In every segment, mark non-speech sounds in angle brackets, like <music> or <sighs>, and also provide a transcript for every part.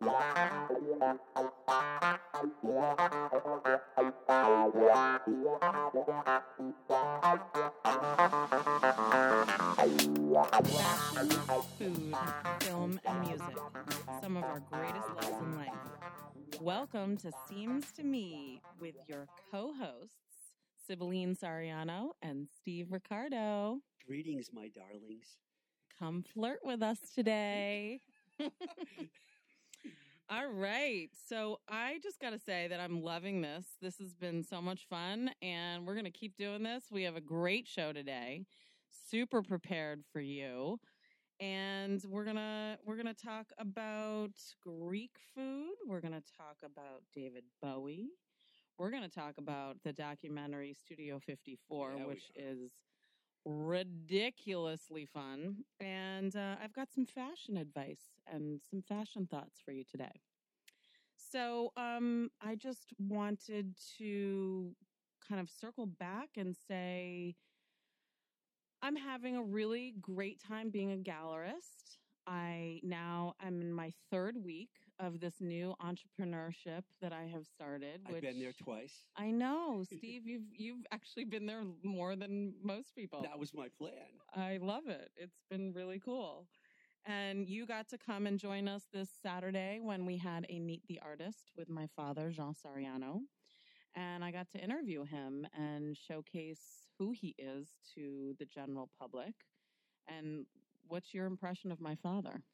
food, film, and music. Some of our greatest loves in life. Welcome to Seems to Me with your co hosts, Sibylline Sariano and Steve Ricardo. Greetings, my darlings. Come flirt with us today. <laughs> All right. So I just got to say that I'm loving this. This has been so much fun, and we're going to keep doing this. We have a great show today, super prepared for you. And we're gonna we're gonna talk about Greek food. We're gonna talk about David Bowie. We're gonna talk about the documentary Studio 54, Yeah, which is ridiculously fun. And uh, I've got some fashion advice and some fashion thoughts for you today. So um, I just wanted to kind of circle back and say I'm having a really great time being a gallerist. I now I'm in my third week of this new entrepreneurship that I have started. I've been there twice. I know, <laughs> Steve. You've you've actually been there more than most people. That was my plan. I love it. It's been really cool. And you got to come and join us this Saturday when we had a Meet the Artist with my father, Jean Sariano. And I got to interview him and showcase who he is to the general public. And what's your impression of my father?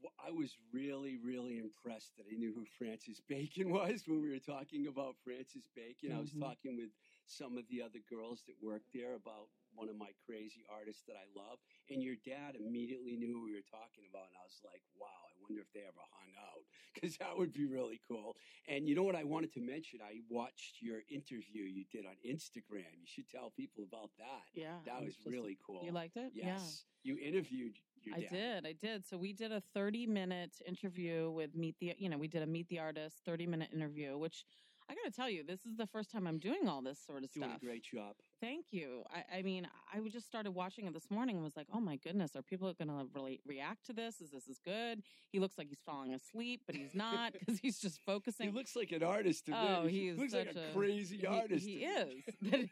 Well, I was really, really impressed that I knew who Francis Bacon <laughs> was when we were talking about Francis Bacon. I was Mhm. talking with some of the other girls that worked there about one of my crazy artists that I love. And your dad immediately knew who we were talking about. And I was like, wow, I wonder if they ever hung out <laughs> because that would be really cool. And you know what I wanted to mention? I watched your interview you did on Instagram. You should tell people about that. Yeah. That was really cool. You liked it? Yes. You interviewed your I dad. did. I did. So we did a 30 minute interview with Meet the, you know, we did a Meet the Artist 30 minute interview, which I got to tell you, this is the first time I'm doing all this sort of Doing stuff. a great job. Thank you. I, I mean, I just started watching it this morning and was like, oh my goodness, are people going to really react to this? Is this is good? He looks like he's falling asleep, but he's not <laughs> because he's just focusing. He looks like an artist to me. Oh, he is looks like a, a- crazy he, artist. He is. <laughs> That is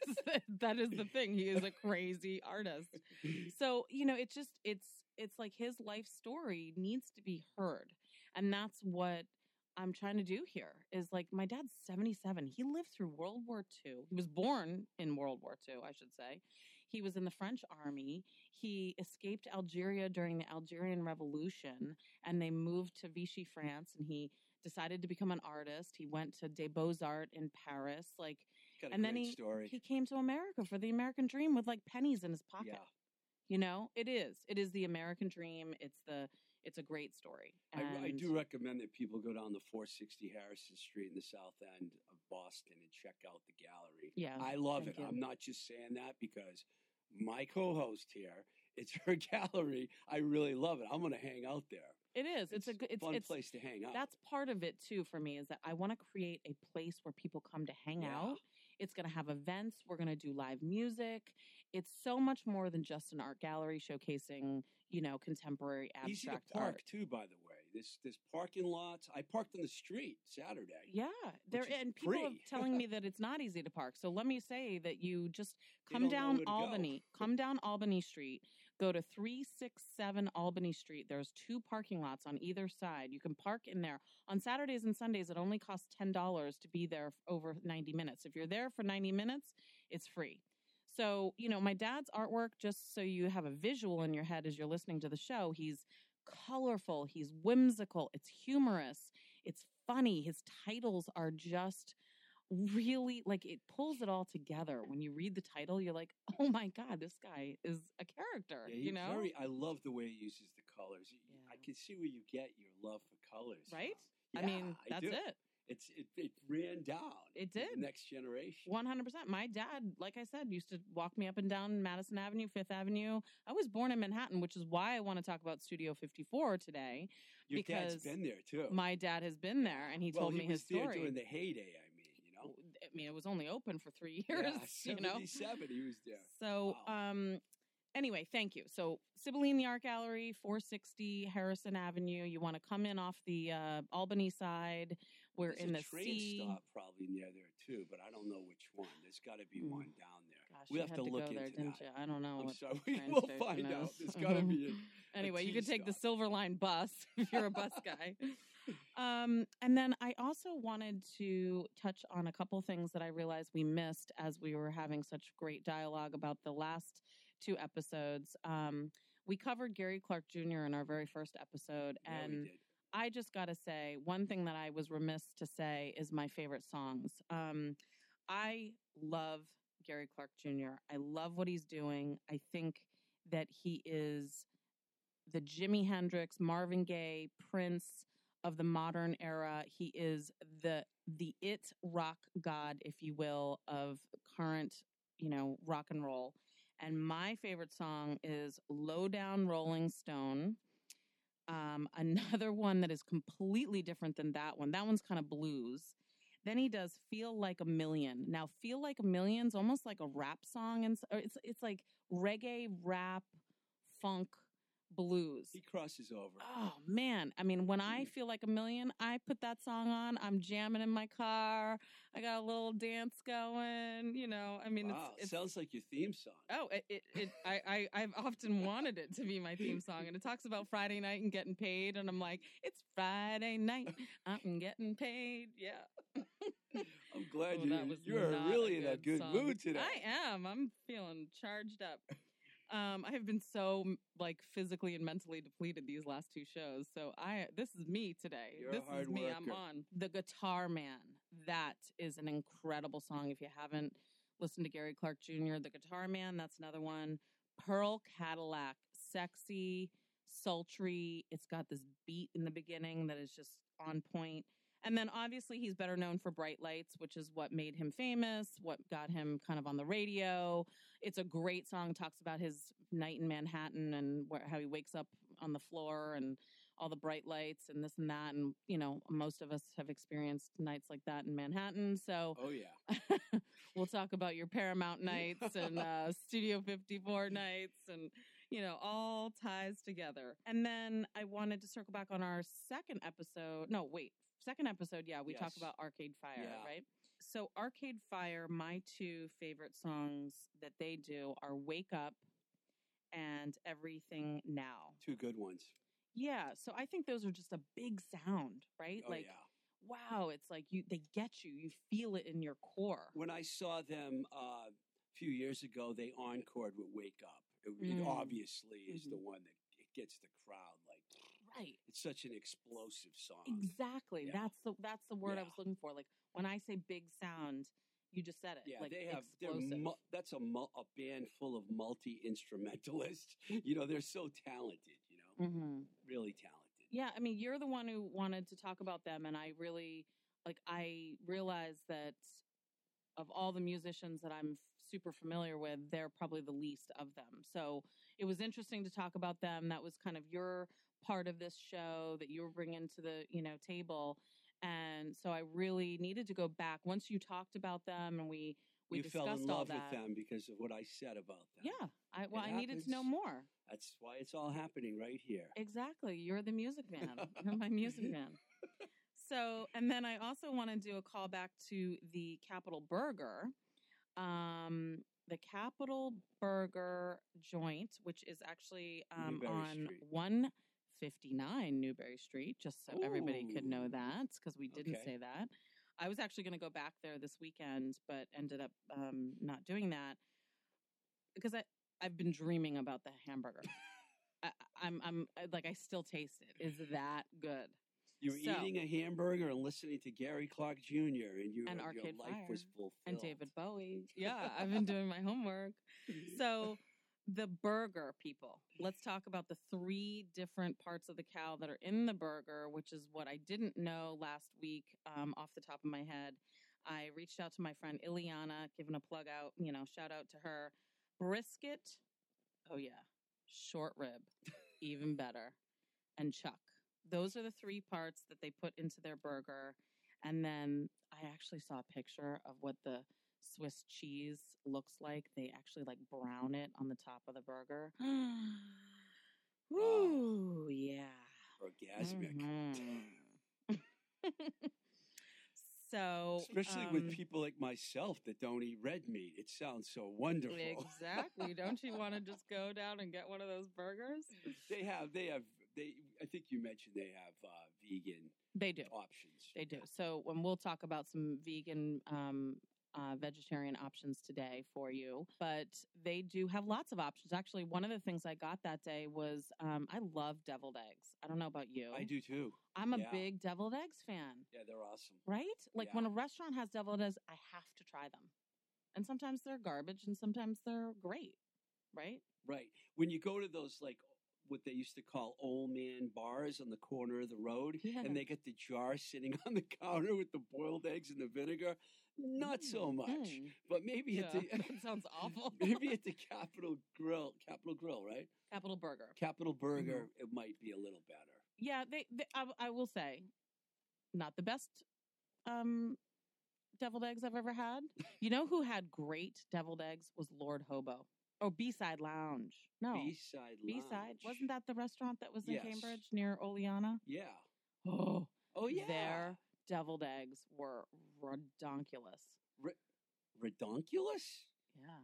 that is the thing. He is a crazy artist. <laughs> So, you know, it's just it's it's like his life story needs to be heard. And that's what I'm trying to do here is like my dad's 77. He lived through World War II. He was born in World War II, I should say. He was in the French army. He escaped Algeria during the Algerian Revolution and they moved to Vichy, France and he decided to become an artist. He went to Des Beaux-Arts in Paris like and then he story. he came to America for the American dream with like pennies in his pocket. yeah, You know, it is. It is the American dream. It's the it's a great story. I, I do recommend that people go down the 460 Harrison Street in the south end of Boston and check out the gallery. Yeah. I love it. you. I'm not just saying that because my co-host here, <laughs> it's her gallery. I really love it. I'm going to hang out there. It is. It's, a good it's fun it's place to hang out. that's part of it too for me is that I want to create a place where people come to hang Yeah. out. It's going to have events. We're going to do live music. It's so much more than just an art gallery showcasing, you know, contemporary Easy to abstract park art. too, by the way. This this parking lots. I parked on the street Saturday. Yeah, there and people are telling me <laughs> that it's not easy to park. So let me say that you just come down where to go. Albany, come down Albany Street, go to 367 Albany Street. There's two parking lots on either side. You can park in there. On Saturdays and Sundays it only costs $10 to be there over 90 minutes. If you're there for 90 minutes, it's free. So, you know, my dad's artwork, just so you have a visual in your head as you're listening to the show, he's colorful, he's whimsical, it's humorous, it's funny. His titles are just really like it pulls it all together. When you read the title, you're like, oh my God, this guy is a character, Yeah, you know? very. I love the way he uses the colors. Y- I Yeah. can see where you get your love for colors. Right? I mean, that's do. it. It's it, it ran down. It did. next generation. One hundred percent. My dad, like I said, used to walk me up and down Madison Avenue, Fifth Avenue. I was born in Manhattan, which is why I want to talk about Studio Fifty Four today. Your because dad's been there too. My dad has been there, and he well, told he me his story. during the heyday. I mean, you know, I mean, it was only open for three <laughs> years. yeah, <laughs> you know, seventy-seven. He was there. So, Wow. um, anyway, thank you. So Sibylline the Art Gallery, 460 Harrison Avenue. You want to come in off the uh, Albany side. We're There's in a the train sea. stop probably near there too, but I don't know which one. There's got to be Mm. one down there. Gosh, we you have to to look there, into didn't that. you? I don't know. I'm sorry. <laughs> We'll station find out. There's got to be. <laughs> A, anyway, you T could take the. Silver Line bus <laughs> if you're a bus guy. Um, and then I also wanted to touch on a couple things that I realized we missed as we were having such great dialogue about the last two episodes. Um, we covered Gary Clark Jr. in our very first episode, yeah, we and. I just got to say, one thing that I was remiss to say is my favorite songs. Um, I love Gary Clark Jr. I love what he's doing. I think that he is the Jimi Hendrix, Marvin Gaye, Prince of the modern era. He is the the it rock god, if you will, of current, you know, rock and roll. And my favorite song is Low Down Rolling Stone. Um, <laughs> another one that is completely different than that one. That one's kind of blues. Then he does "Feel Like a Million." Now, "Feel Like a Million's almost like a rap song, and it's it's like reggae, rap, funk, blues. He crosses over. Oh man! I mean, when I feel like a million, I put that song on. I'm jamming in my car. I got a little dance going. You know, I mean, wow, it's, it's sounds like your theme song. Oh, it, it, it I, I, I've often wanted it to be my theme song, and it talks about Friday night and getting paid, and I'm like, it's Friday night, I'm getting paid, yeah. I'm glad Oh, you, you're really in a good good song. mood today. I am. I'm feeling charged up. Um, I have been so like physically and mentally depleted these last two shows. So I, this is me today. You're this is me. I'm on the Guitar Man. That is an incredible song. If you haven't listened to Gary Clark Jr., the Guitar Man, that's another one. Pearl Cadillac, sexy, sultry. It's got this beat in the beginning that is just on point. And then obviously he's better known for Bright Lights, which is what made him famous, what got him kind of on the radio. It's a great song, talks about his night in Manhattan and where, how he wakes up on the floor and all the bright lights and this and that. And, you know, most of us have experienced nights like that in Manhattan. So oh yeah. <laughs> we'll talk about your Paramount <laughs> nights and uh, Studio 54 nights and, you know, all ties together. And then I wanted to circle back on our second episode. No, wait, second episode. Yeah, we talk Yes. about Arcade Fire, Yeah. right? So, Arcade Fire, my two favorite songs that they do are Wake Up and Everything Now. Two good ones. Yeah, so I think those are just a big sound, right? Oh like, yeah. wow, it's like you they get you. You feel it in your core. When I saw them uh, a few years ago, they encored with "Wake Up." It, it Mm. obviously is the Mhm. one that it gets the crowd. Right. It's such an explosive song. Exactly. Yeah. That's the that's the word I was looking for. Like when I say big sound, you just said it. Yeah, like they have. explosive. Mu- that's a mu- a band full of multi instrumentalists. <laughs> you know, they're so talented. You know, Mhm. really talented. Yeah, I mean, you're the one who wanted to talk about them, and I really like. I realized that of all the musicians that I'm super familiar with, they're probably the least of them. So it was interesting to talk about them. That was kind of your part of this show that you were bringing to the you know table, and so I really needed to go back once you talked about them and we we you discussed fell in love that. with them because of what I said about them. Yeah, I well, It I needed to know more. That's why it's all happening right here. Exactly. You're the music man. You're <laughs> my music man. So, and then I also want to do a call back to the Capital Burger. Um, the Capital Burger joint, which is actually um, on Street. 159 Newbury Street, just so everybody could know that, because we didn't Okay. say that. I was actually going to go back there this weekend, but ended up um, not doing that because I, I've been dreaming about the hamburger. <laughs> I, I'm, I'm like, I still taste it. Is that good? You're So- eating a hamburger and listening to Gary Clark Jr. and you And your Arcade life was Fire. fulfilled. And David Bowie. Yeah, I've been doing my homework. <laughs> So, the burger, people. Let's talk about the three different parts of the cow that are in the burger, which is what I didn't know last week um, off the top of my head. I reached out to my friend Ileana, giving a plug out, you know, shout out to her. Brisket, oh yeah. Short rib, even <laughs> better. And chuck. Those are the three parts that they put into their burger. And then I actually saw a picture of what the Swiss cheese looks like. They actually like brown it on the top of the burger. <gasps> Ooh, yeah. Orgasmic. Mhm. <laughs> so, Especially um, with people like myself that don't eat red meat. It sounds so wonderful. Exactly. Don't you want to <laughs> just go down and get one of those burgers? they have, they have, they. I think you mentioned they have uh, vegan They do. options. They do. So when we'll talk about some vegan, um, uh, vegetarian options today for you, but they do have lots of options. Actually, one of the things I got that day was um, I love deviled eggs. I don't know about you. I do too. I'm a yeah. big deviled eggs fan. Yeah, they're awesome. Right? Like Yeah. when a restaurant has deviled eggs, I have to try them. And sometimes they're garbage, and sometimes they're great. Right? Right. When you go to those like what they used to call old man bars on the corner of the road, Yeah. and they get the jar sitting <laughs> on the counter with the boiled eggs and the vinegar, not so Mm, much. mm. But maybe Yeah, at the <laughs> sounds awful. <laughs> maybe at the Capital Grill, Capitol Grill, right? Capital Burger. Capital Burger, Mm-hmm. it might be a little better. Yeah, they. they I, I will say, not the best um, deviled eggs I've ever had. You know who had great deviled eggs was Lord Hobo. Oh, B Side Lounge. No, B side, B Side. Wasn't that the restaurant that was in Yes. Cambridge near Oleana? Yeah. Oh, Oh yeah. their deviled eggs were redonkulous. Redonkulous. Yeah, Wow.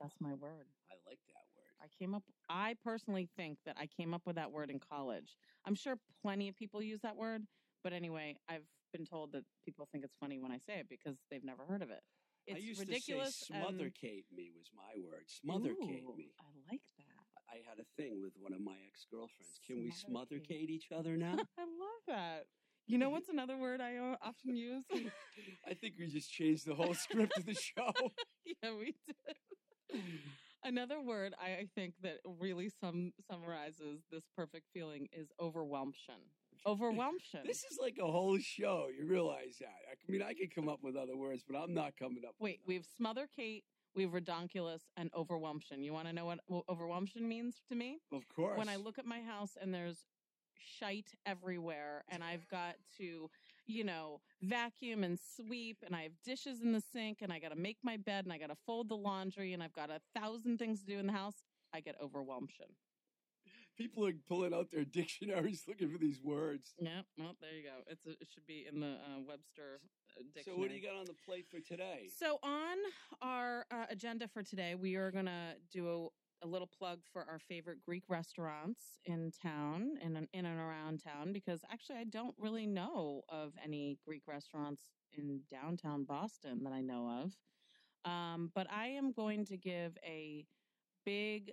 that's my word. I like that word. I came up. I personally think that I came up with that word in college. I'm sure plenty of people use that word, but anyway, I've been told that people think it's funny when I say it because they've never heard of it. It's I used ridiculous. to say smothercate me was my word. Smothercate Ooh, me. I like that. I had a thing with one of my ex girlfriends. Can we smothercate each other now? <laughs> I love that. You know <laughs> what's another word I uh, often use? <laughs> I think we just changed the whole script of the show. <laughs> yeah, we did. Another word I I think that really sum summarizes this perfect feeling is overwhelmtion. Overwhelmtion. This is like a whole show. You realize that? I mean, I could come up with other words, but I'm not coming up. Wait, with we have smother Kate, we have redonkulous, and overwhelmtion. You want to know what o- overwhelmtion means to me? Of course. When I look at my house and there's shite everywhere, and I've <laughs> got to, you know, vacuum and sweep, and I have dishes in the sink, and I got to make my bed, and I got to fold the laundry, and I've got a thousand things to do in the house, I get overwhelmed. people are pulling out their <laughs> dictionaries looking for these words. Yeah, well, there you go. It's a, it should be in the uh, Webster uh, dictionary. So, what do you got on the plate for today? So on our uh, agenda for today, we are going to do a, little plug for our favorite Greek restaurants in town, in and- in and around town, because actually I don't really know of any Greek restaurants in downtown Boston that I know of. Um, but I am going to give a big,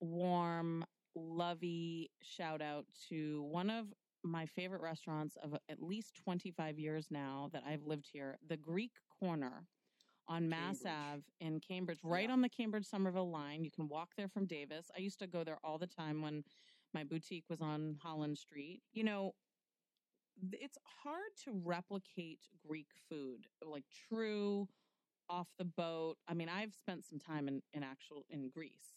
warm, lovey shout out to one of my favorite restaurants of at least 25 years now that I've lived here, the Greek Corner on Mass Cambridge. Ave in Cambridge, right Yeah. on the Cambridge Somerville line. You can walk there from Davis. I used to go there all the time when my boutique was on Holland Street. You know, it's hard to replicate Greek food, like true off the boat. I mean, I've spent some time in, in actual in Greece.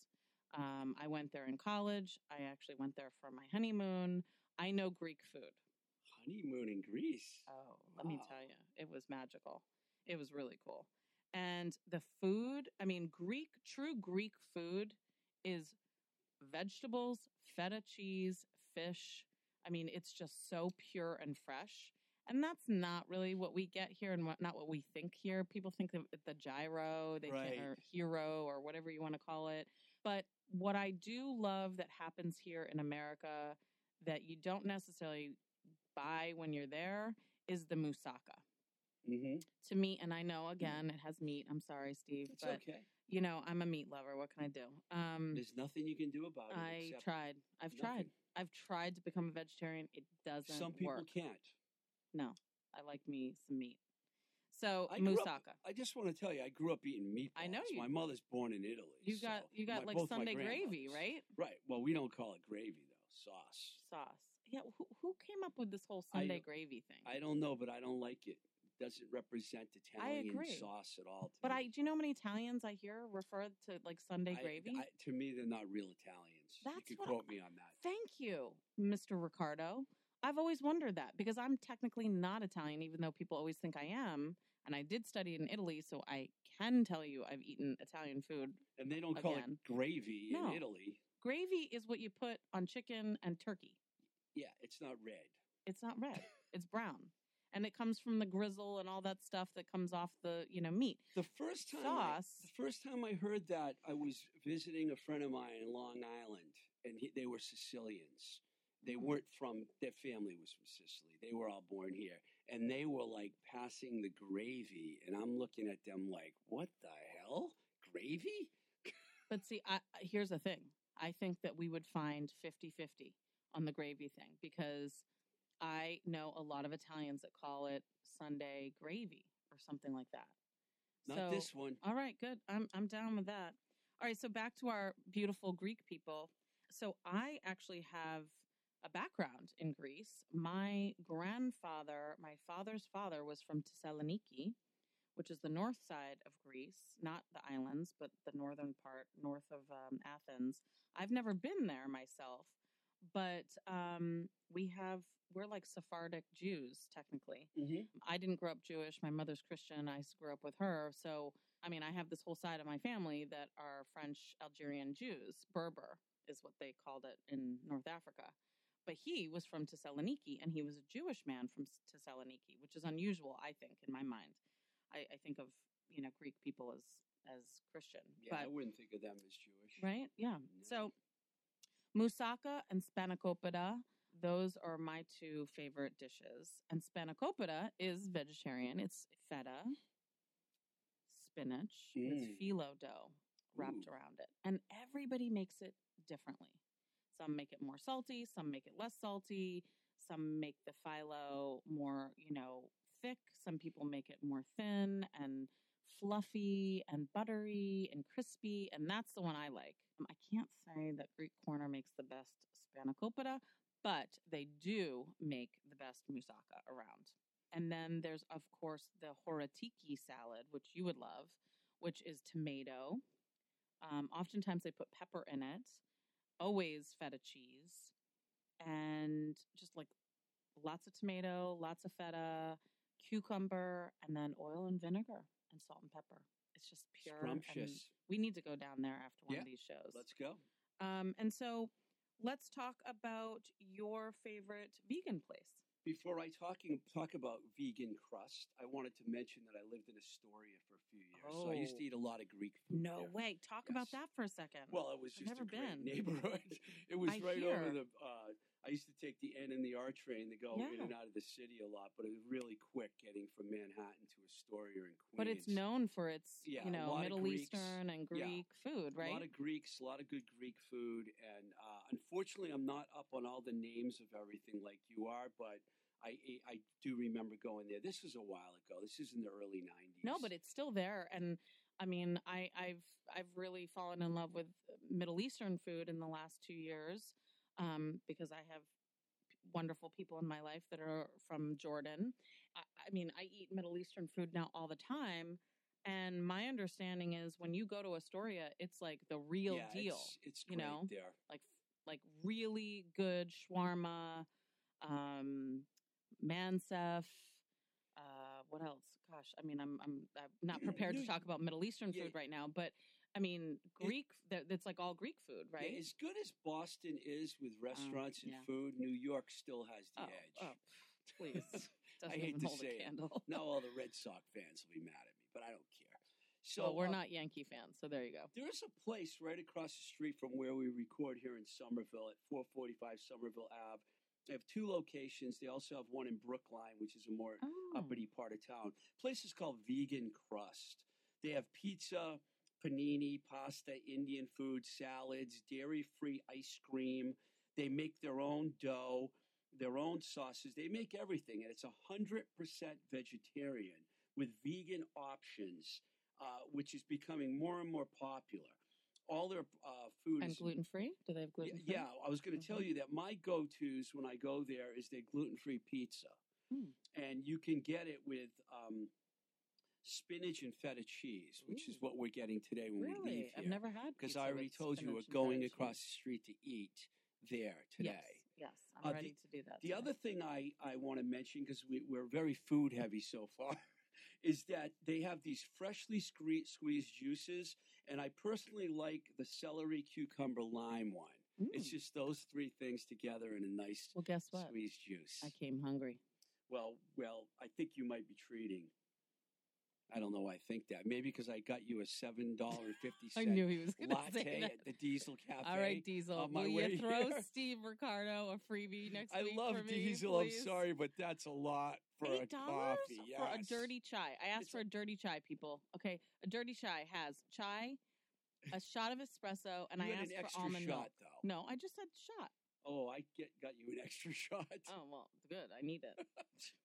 Um, I went there in college. I actually went there for my honeymoon. I know Greek food. Honeymoon in Greece. Oh, let me tell you, it was magical. It was really cool. And the food, I mean, Greek, true Greek food is vegetables, feta cheese, fish. I mean, it's just so pure and fresh. And that's not really what we get here and what, not what we think here. People think of the gyro, they Right. think, or hero, or whatever you want to call it. But what I do love that happens here in America that you don't necessarily buy when you're there is the moussaka. Mm-hmm. To meat. and I know again it has meat. I'm sorry, Steve, It's but okay. you know I'm a meat lover. What can I do? Um, There's nothing you can do about it. I tried. I've tried. I've tried to become a vegetarian. It doesn't Some people work. can't. No, I like me some meat. So I grew up- I just want to tell you, I grew up eating meatballs. I know you- My mother's born in Italy. You got so you got my- like Sunday gravy, right? Right. Well, we don't call it gravy though. Sauce. Sauce. Yeah. Who, who came up with this whole I- Sunday gravy thing? I don't know, but I don't like it. It doesn't represent Italian sauce at all. but me. I do you know how many Italians I hear refer to like Sunday I- gravy? I- to me, they're not real Italians. That's you could what quote me on that. Thank you, Mr. Ricardo. I've always wondered that because I'm technically not Italian, even though people always think I am. And I did study in Italy, so I can tell you I've eaten Italian food. And they don't call it gravy No. in Italy. Gravy is what you put on chicken and turkey. Yeah, it's not red. It's not red, it's brown. And it comes from the grizzle and all that stuff that comes off the, you know, meat. The first time I, Sauce. the first time I heard that, I was visiting a friend of mine in Long Island, and he, they were Sicilians. They Mm-hmm. weren't from their family was from Sicily. They were all born here, and they were like passing the gravy, and I'm looking at them like, "What the hell, gravy?" <laughs> But see, I, I- here's the thing. I think that we would find 50 50 on the gravy thing because I know a lot of Italians that call it Sunday gravy or something like that. Not So- this one. All right, good. I'm I'm down with that. All right, so back to our beautiful Greek people. So I actually have a background in Greece. My grandfather, my father's father was from Thessaloniki, which is the north side of Greece, not the islands, but the northern part, north of um, Athens. I've never been there myself, but um, we have we're like Sephardic Jews technically. Mm-hmm. I didn't grow up Jewish. My mother's Christian. I grew up with her. So, I mean, I have this whole side of my family that are French Algerian Jews. Berber is what they called it in North Africa. But he was from Thessaloniki and he was a Jewish man from Thessaloniki, which is unusual, I think, in my mind. I, I think of, you know, Greek people as as Christian. Yeah, I wouldn't think of them as Jewish. right? Yeah. No. So moussaka and spanakopita, those are my two favorite dishes. And spanakopita is vegetarian. It's feta, spinach with Mm. phyllo dough wrapped Ooh. around it. And everybody makes it differently. Some make it more salty, some make it less salty, some make the phyllo more, you know, thick, some people make it more thin and fluffy and buttery and crispy, and that's the one I like. Um, I can't say that Greek Corner makes the best spanakopita, but they do make the best moussaka around. And then there's, of course, the horiatiki salad, which you would love, which is tomato. Um, oftentimes they put pepper in it, always feta cheese, and just like lots of tomato, lots of feta, cucumber, and then oil and vinegar and salt and pepper. It's just pure. Scrumptious. we need to go down there after one Yeah, of these shows. Let's go. Um, and so let's talk about your favorite vegan place. Before I talking talk about vegan crust, I wanted to mention that I lived in Astoria few years, so I used to Oh. eat a lot of Greek food. No there. way. Talk about that for a second. Well, it was I've just never a been. neighborhood. <laughs> It was I right over the. Uh, I used to take the N and the R train to go in and out of the city a lot, but it was really quick getting from Manhattan to Astoria and Queens. but it's known for its, Yeah, you know, Middle Eastern and Yeah. Greek food, right? A lot of Greeks, a lot of good Greek food, and uh, unfortunately, I'm not up on all the names of everything like you are, but I I do remember going there. This was a while ago. This is in the early '90s. No, but it's still there, and I mean, I, I've I've really fallen in love with Middle Eastern food in the last two years um, because I have wonderful people in my life that are from Jordan. I, I mean, I eat Middle Eastern food now all the time. And my understanding is when you go to Astoria, it's like the real yeah, deal. It's, it's you know? there. like like really good shawarma, um, mansaf. Uh, what else? Gosh, I mean, I'm I'm, I'm not <clears throat> prepared to talk about Middle Eastern yeah. food right now, but I mean, Greek. that That's like all Greek food, Yeah, right? as good as Boston is with restaurants and yeah. food, New York still has the oh, edge. oh, please, <laughs> doesn't hate even to hold say a it. candle. now all the <laughs> Red Sox fans will be mad at me, but I don't care. So well, we're uh, not Yankee fans, so there you go. There is a place right across the street from where we record here in Somerville at 445 Somerville Ave. They have two locations. They also have one in Brookline, which is a more Oh, uppity part of town. Place is called Vegan Crust. They have pizza, panini, pasta, Indian food, salads, dairy free ice cream. They make their own dough, their own sauces. They make everything, and it's 100% vegetarian with vegan options, uh, which is becoming more and more popular. All their uh, food and gluten free? Do they have gluten free? Yeah, I was going to tell Mhm. you that my go tos when I go there is their gluten free pizza. Hmm. And you can get it with um, spinach and feta cheese, which is what we're getting today when we leave here. I've never had Because I already told you we're going across cheese. the street to eat there today. Yes, yes, I'm Uh, ready to do that. The today. other thing I, I want to mention, because we, we're very food heavy so far, <laughs> is that they have these freshly squeezed juices. And I personally like the celery, cucumber, lime one. It's Mm. just those three things together in a nice well, guess what? squeezed juice. I came hungry. Well, well, I think you might be treating. I don't know why I think that. Maybe because I got you a <laughs> seven dollar fifty I knew he was going to say latte at the Diesel Cafe. All right, Diesel. on my Will way you throw here. Steve Ricardo a freebie <laughs> next I week love for me, Diesel. I'm sorry, but that's a lot for Eight a dollars coffee. for a dirty chai. I asked It's for a dirty chai, people. Okay, a dirty chai has chai, a shot of espresso, and You I had asked an for almond shot, milk. though. No, I just said shot. Oh, I get got you an <laughs> extra shot. Oh well, good. I need it.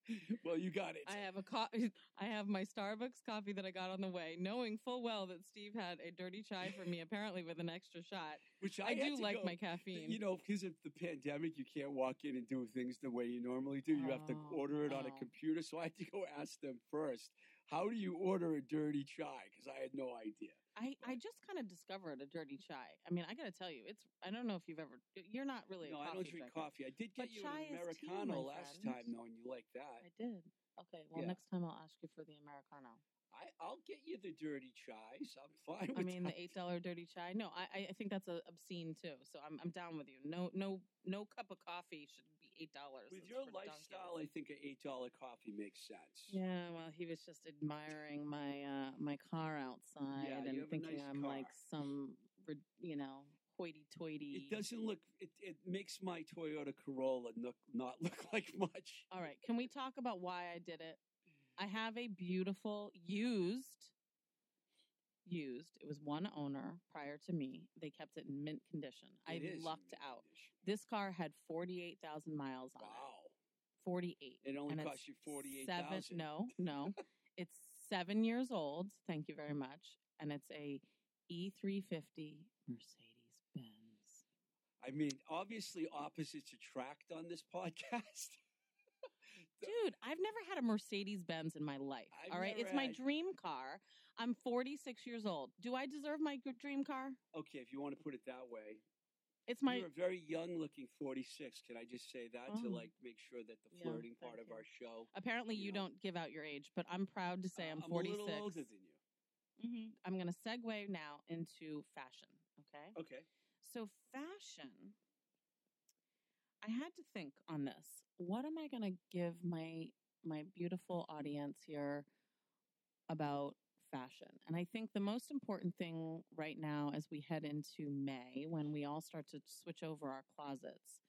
<laughs> well, you got it. I have a co- <laughs> I have my Starbucks coffee that I got on the way, knowing full well that Steve had a dirty chai for me, apparently with an extra shot. Which I, I, do like go- my caffeine. You know, because of the pandemic, you can't walk in and do things the way you normally do. You have to Oh, order it on a oh. computer. So I had to go ask them first. How do you order a dirty chai? Because I had no idea. I, I just kind of discovered a dirty chai. I mean, I got to tell you, it's. I don't know if you've ever. You're not really. no, I don't drink drinker. coffee. I did get But you an is tea, Americano last friend. time, though, and you like that. I did. Okay. Well, Yeah. next time I'll ask you for the americano. I, I'll get you the dirty chais. I'm <laughs> fine with I mean, the eight dollar dirty chai. No, I I- I think that's a obscene too. So I'm I'm down with you. No no no cup of coffee should be eight dollars. With your lifestyle, I think an eight dollar coffee makes sense. Yeah, well, he was just admiring my uh my car outside Yeah, and thinking nice I'm like some you know hoity-toity. It doesn't look. It, it makes my Toyota Corolla look not <laughs> look like much. All right, can we talk about why I did it? I have a beautiful used used. It was one owner prior to me. They kept it in mint condition. I It in lucked out. condition. This car had 48,000 miles on it. Wow. 48. It only and cost you forty-eight seven, thousand. No, no. <laughs> it's seven years old. Thank you very much. And it's a E350 Mercedes Benz. I mean, obviously, opposites attract on this <laughs> podcast. Dude, I've never had a Mercedes Benz in my life. I've all right. It's my had- dream car. I'm 46 years old. Do I deserve my dream car? okay, if you want to put it that way, It's my. you're a very young-looking forty-six. Can I just say that to Oh. like make sure that the Yeah, flirting part thank of you. our show? Apparently, you you know. don't give out your age, but I'm proud to say Uh, I'm 46. I'm 46. a little older than you. Mhm. I'm going to segue now into fashion. Okay. Okay. So fashion, I had to think on this. What am I going to give my my beautiful audience here about fashion? And I think the most important thing right now as we head into May when we all start to switch over our closets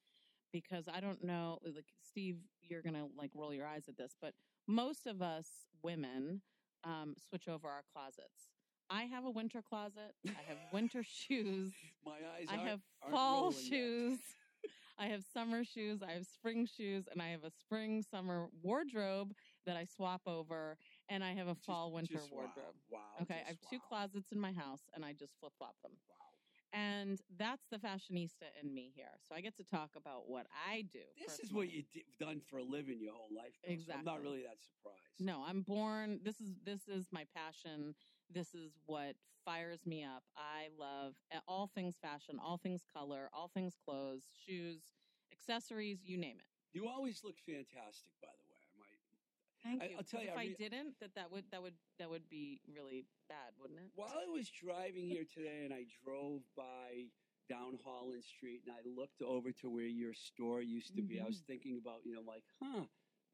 because I don't know like Steve you're going to like roll your eyes at this, but most of us women um, switch over our closets. I have a winter closet. I have winter <laughs> shoes. My eyes. I have fall shoes. I have summer shoes. I have spring shoes, and I have a spring summer wardrobe that I swap over, and I have a Just- fall winter just wardrobe. Wow. Okay, I have just two wow, closets in my house, and I just flip flop them. Wow. And that's the fashionista in me here. So I get to talk about what I do. This is what you've done for a living your whole life. though, so I'm not really that surprised. No, I'm born. This is this is my passion. This is what fires me up. I love all things fashion, all things color, all things clothes, shoes, accessories, you name it. You always look fantastic, by the way. I might. Thank I- you. I'll tell you, if I I, didn't, that that would that would that would be really bad, wouldn't it? While I was driving here today and I drove by down Holland Street and I looked over to where your store used to be, I was Mhm. thinking about, you know, like, huh,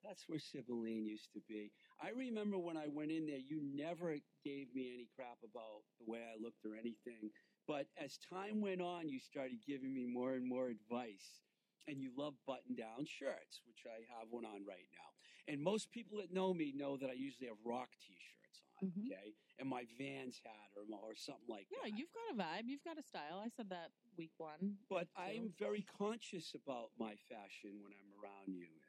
that's where Sibylline used to be. I remember when I went in there, you never gave me any crap about the way I looked or anything. But as time went on, you started giving me more and more advice. And you love button down shirts, which I have one on right now. And most people that know me know that I usually have rock t shirts on, Mhm. okay? And my Vans hat or, or something like Yeah, that. Yeah, you've got a vibe. You've got a style. I said that week one. But I'm very conscious about my fashion when I'm around you,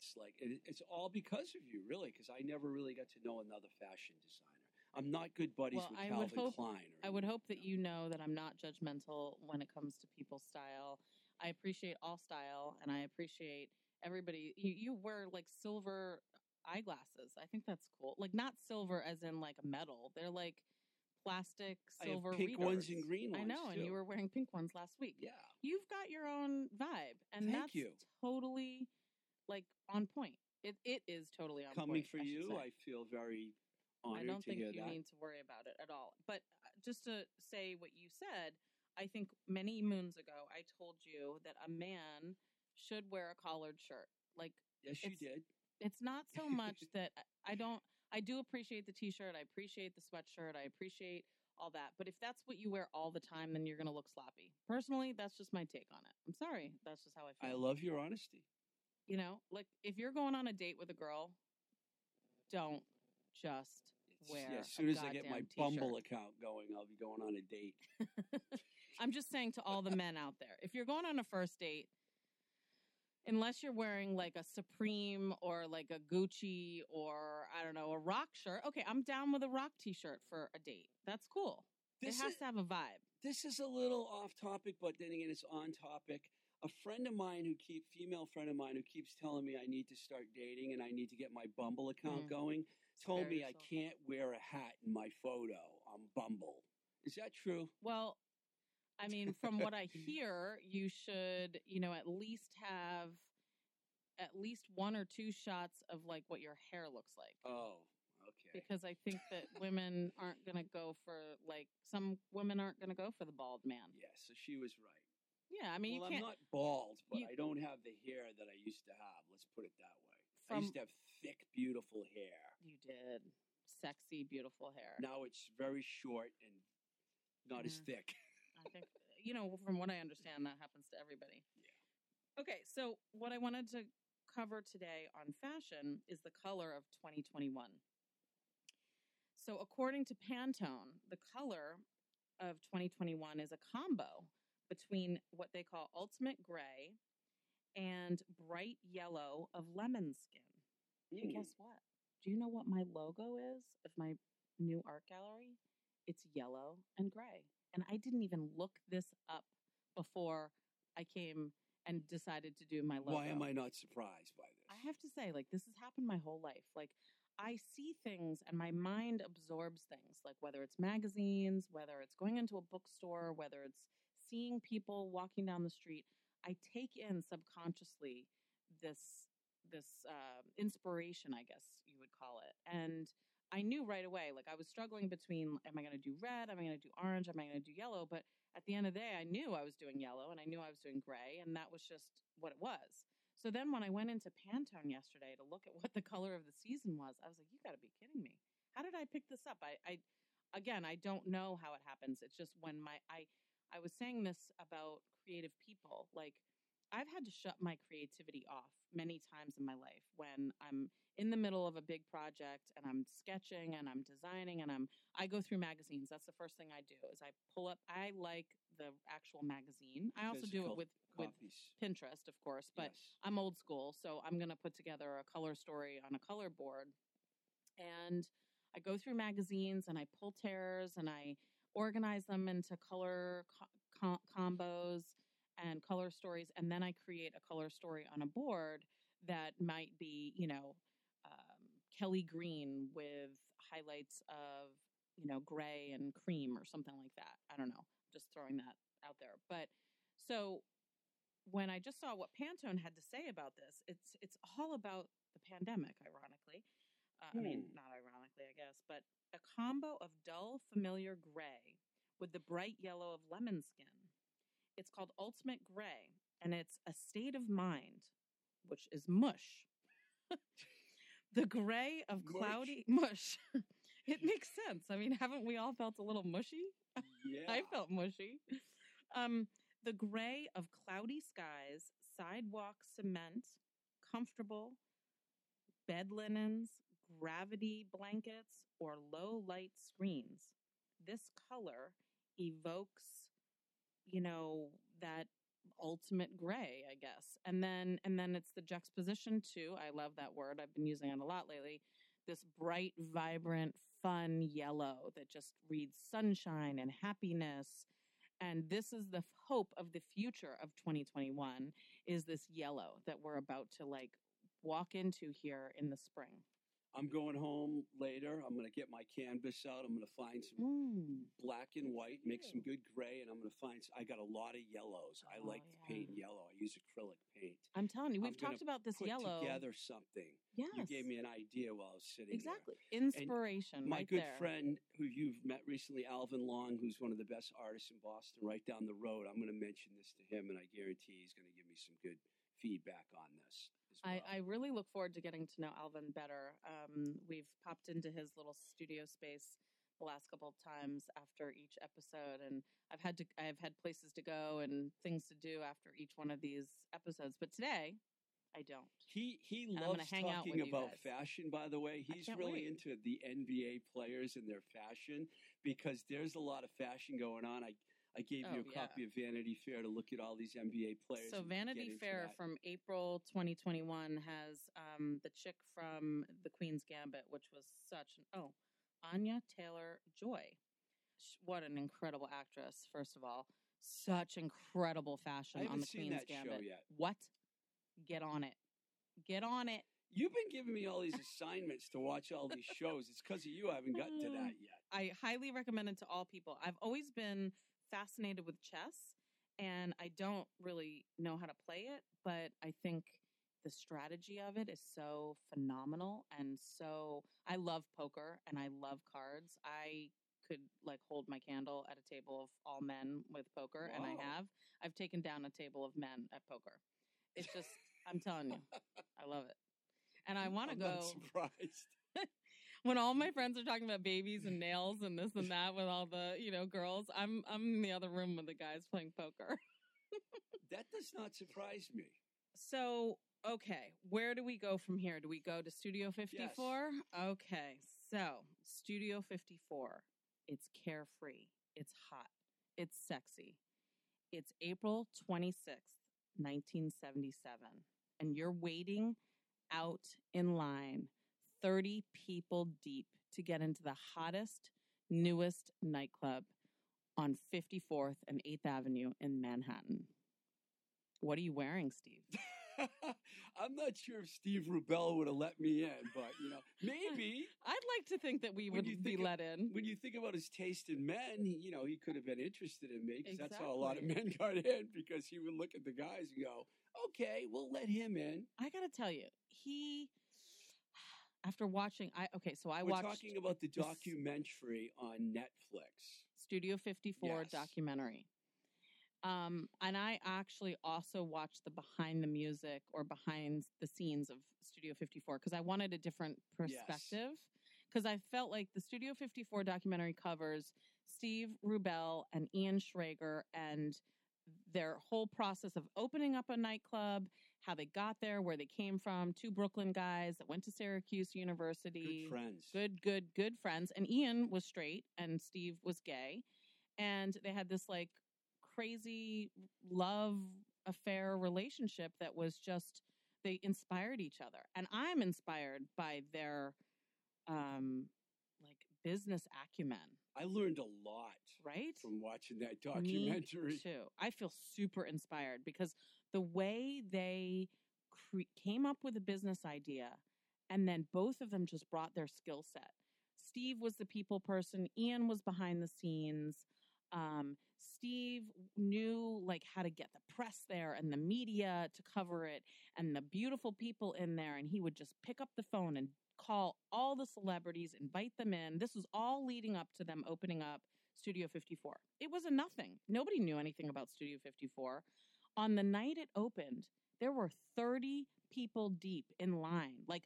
it's like it, it's all because of you, really, because I never really got to know another fashion designer. I'm not good buddies Well, with I Calvin hope- Klein. Or, I would hope that you know that I'm not judgmental when it comes to people's style. I appreciate all style and I appreciate everybody. You, you wear like silver eyeglasses. I think that's cool. Like not silver as in like a metal. They're like plastic silver pink ones and green ones. I know, and you were wearing pink ones last week. Yeah. You've got your own vibe, and Thank that's you. totally like on point. It it is totally on point. Coming point. for I you, say. I feel very honored I don't think you that. need to worry about it at all. But uh, just to say what you said, I think many moons ago I told you that a man should wear a collared shirt. Like yes, you did. it's not so much <laughs> that I- I don't I do appreciate the t-shirt, I appreciate the sweatshirt, I appreciate all that. But if that's what you wear all the time, then you're going to look sloppy. Personally, that's just my take on it. I'm sorry. That's just how I feel. I love your honesty. You know, like if you're going on a date with a girl, don't just wear yeah, as soon as I get my Bumble t-shirt. account going, I'll be going on a date. <laughs> I'm just saying to all the men out there, if you're going on a first date, unless you're wearing like a Supreme or like a Gucci or I don't know, a rock shirt, okay, I'm down with a rock t shirt for a date. That's cool. This it has is, to have a vibe. this is a little off topic, but then again, it's on topic. A friend of mine who keep female friend of mine who keeps telling me I need to start dating and I need to get my Bumble account Mm. going told me I can't wear a hat in my photo on Bumble. Is that true? Well, I mean, from what I <laughs> hear, you should, you know, at least have at least one or two shots of like what your hair looks like. Oh, okay. because I think that women aren't going to go for like some women aren't going to go for the bald man. Yeah, so she was right. Yeah, I mean well, I'm can't. bald, but you- I don't have the hair that I used to have. Let's put it that way. I used to have thick, beautiful hair. you did sexy, beautiful hair. Now it's very short and not as mm-hmm. thick. <laughs> I think you know from what I understand that happens to everybody. Yeah. Okay, so what I wanted to cover today on fashion is the color of 2021. So according to Pantone, the color of 2021 is a combo between what they call ultimate gray and bright yellow of lemon skin. And Mm. guess what? Do you know what my logo is of my new art gallery? It's yellow and gray. And I didn't even look this up before I came and decided to do my logo. Why am I not surprised by this? I have to say, like, this has happened my whole life. Like, I see things and my mind absorbs things, like whether it's magazines, whether it's going into a bookstore, whether it's seeing people walking down the street. I take in subconsciously this this uh, inspiration, I guess you would call it, and I knew right away. Like I was struggling between: Am I going to do red? Am I going to do orange? Am I going to do yellow? But at the end of the day, I knew I was doing yellow and I knew I was doing gray, and that was just what it was. So then when I went into Pantone yesterday to look at what the color of the season was, I was like, you got to be kidding me. How did I pick this up? I, I again, I don't know how it happens. It's just when my I I was saying this about creative people, like I've had to shut my creativity off many times in my life when I'm in the middle of a big project and I'm sketching and I'm designing and I'm I go through magazines. That's the first thing I do is I pull up I like the actual magazine. I also do it with with Pinterest, of course, but yes. I'm old school, so I'm going to put together a color story on a color board. And I go through magazines and I pull tears and I organize them into color co- co- combos and color stories. And then I create a color story on a board that might be, you know, um, Kelly green with highlights of, you know, gray and cream or something like that. I don't know. Just throwing that out there. But so when I just saw what Pantone had to say about this, it's it's all about the pandemic, ironically. Uh, I mean, Hmm. not ironically, I guess, but a combo of dull, familiar gray with the bright yellow of lemon skin. It's called Ultimate Gray, and it's a state of mind, which is mush. <laughs> the gray of Mush. cloudy mush. <laughs> it makes sense. I mean, haven't we all felt a little mushy? <laughs> Yeah. I felt mushy. Um, the gray of cloudy skies, sidewalk cement, comfortable bed linens, gravity blankets, or low light screens. This color evokes, you know, that ultimate gray, I guess. And then and then it's the juxtaposition too. I love that word. I've been using it a lot lately. This bright, vibrant, fun yellow that just reads sunshine and happiness. And this is the hope of the future of 2021 is this yellow that we're about to like walk into here in the spring. I'm going home later. I'm gonna get my canvas out. I'm gonna find some Mm. black and white, make some good gray, and I'm gonna find. I got a lot of yellows. I Oh, like to paint yellow. I use acrylic paint. I'm telling you, we've talked gonna about this Put yellow. together something. Yes. You gave me an idea while I was sitting there. exactly inspiration. My right good there. friend who you've met recently, Alvin Long, who's one of the best artists in Boston, right down the road. I'm going to mention this to him, and I guarantee he's going to give me some good feedback on this. Well. I, I really look forward to getting to know Alvin better. Um, we've popped into his little studio space the last couple of times after each episode, and I've had to I've had places to go and things to do after each one of these episodes. But today, I don't. He he I'm loves talking about fashion. By the way, he's really wait. into the NBA players and their fashion because there's a lot of fashion going on. I I gave you Oh, a yeah. copy of Vanity Fair to look at all these NBA players. So Vanity Fair from April 2021 has um, the chick from The Queen's Gambit, which was such an oh, Anya Taylor Joy. What an incredible actress! First of all, such incredible fashion on The seen Queen's Gambit. yet. What? Get on it! Get on it! You've been giving me all these assignments to watch all these shows. It's because of you I haven't gotten to <laughs> that yet. I highly recommend it to all people. I've always been fascinated with chess, and I don't really know how to play it, but I think the strategy of it is so phenomenal and so I love poker and I love cards. I could like hold my candle at a table of all men with poker and I have. I've taken down a table of men at poker. It's just I'm telling you. <laughs> I love it. And I want to go surprised. When all my friends are talking about babies and nails and this and that with all the you know girls i'm i'm in the other room with the guys playing poker. <laughs> That does not surprise me. so okay where do we go from here? Do we go to studio 54 okay so studio 54 it's carefree. It's hot. It's sexy. It's april 26th 1977 and you're waiting out in line 30 people deep to get into the hottest, newest nightclub on 54th and 8th Avenue in Manhattan. What are you wearing, Steve? <laughs> I'm not sure if Steve Rubell would have let me in, but you know, maybe <laughs> I'd like to think that we would be of- let in. when you think about his taste in men, he, you know, he could have been interested in me because that's how a lot of men <laughs> got in because he would look at the guys and go, "Okay, we'll let him in." I got to tell you, he after watching I okay, so I watched. We're watched talking about the documentary on Netflix. Studio 54 Yes. documentary. Um, and I actually also watched the behind the music or behind the scenes of Studio 54 because I wanted a different perspective. Because I felt like the Studio 54 documentary covers Steve Rubell and Ian Schrager and their whole process of opening up a nightclub, how they got there, where they came from, two Brooklyn guys that went to Syracuse University Good friends. good, good, good friends. And Ian was straight and Steve was gay. And they had this like crazy love affair relationship that was just, they inspired each other. And I'm inspired by their um like business acumen, I learned a lot right? from watching that Me documentary. too. I feel super inspired because the way they cre- came up with a business idea and then both of them just brought their skill set. Steve was the people person, Ian was behind the scenes. Um, Steve knew like how to get the press there and the media to cover it and the beautiful people in there and he would just pick up the phone and call all the celebrities, invite them in. This was all leading up to them opening up Studio 54. It was a nothing. Nobody knew anything about Studio 54. On the night it opened, there were 30 people deep in line, like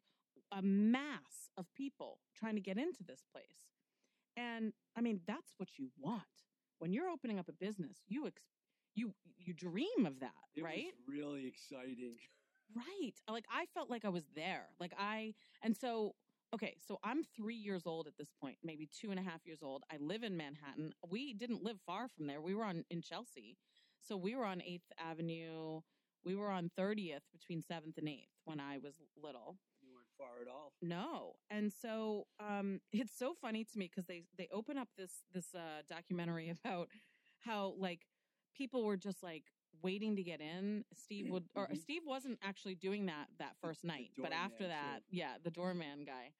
a mass of people trying to get into this place. And I mean, that's what you want. When you're opening up a business, you ex- you you dream of that, It right? was really exciting. <laughs> Right. Like I felt like I was there. Like I, and so, okay, so I'm three years old at this point, maybe two and a half years old. I live in Manhattan. We didn't live far from there. We were on in Chelsea. So we were on 8th Avenue. We were on 30th between 7th and 8th when I was little. You weren't far at all. No. And so um it's so funny to me because they they open up this this uh documentary <laughs> about how like people were just like waiting to get in. Steve would or Mhm. Steve wasn't actually doing that that first night, but after too. that, yeah, the doorman guy.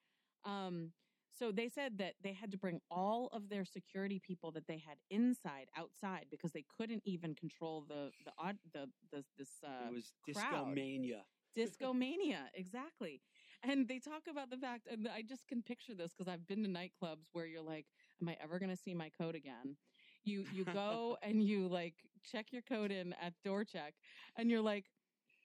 Um, so they said that they had to bring all of their security people that they had inside outside because they couldn't even control the the the, the this uh, it was disco mania. disco mania exactly. And they talk about the fact and i just can picture this because i've been to nightclubs where you're like am i ever going to see my code again? You you go <laughs> and you like check your code in at door check and you're like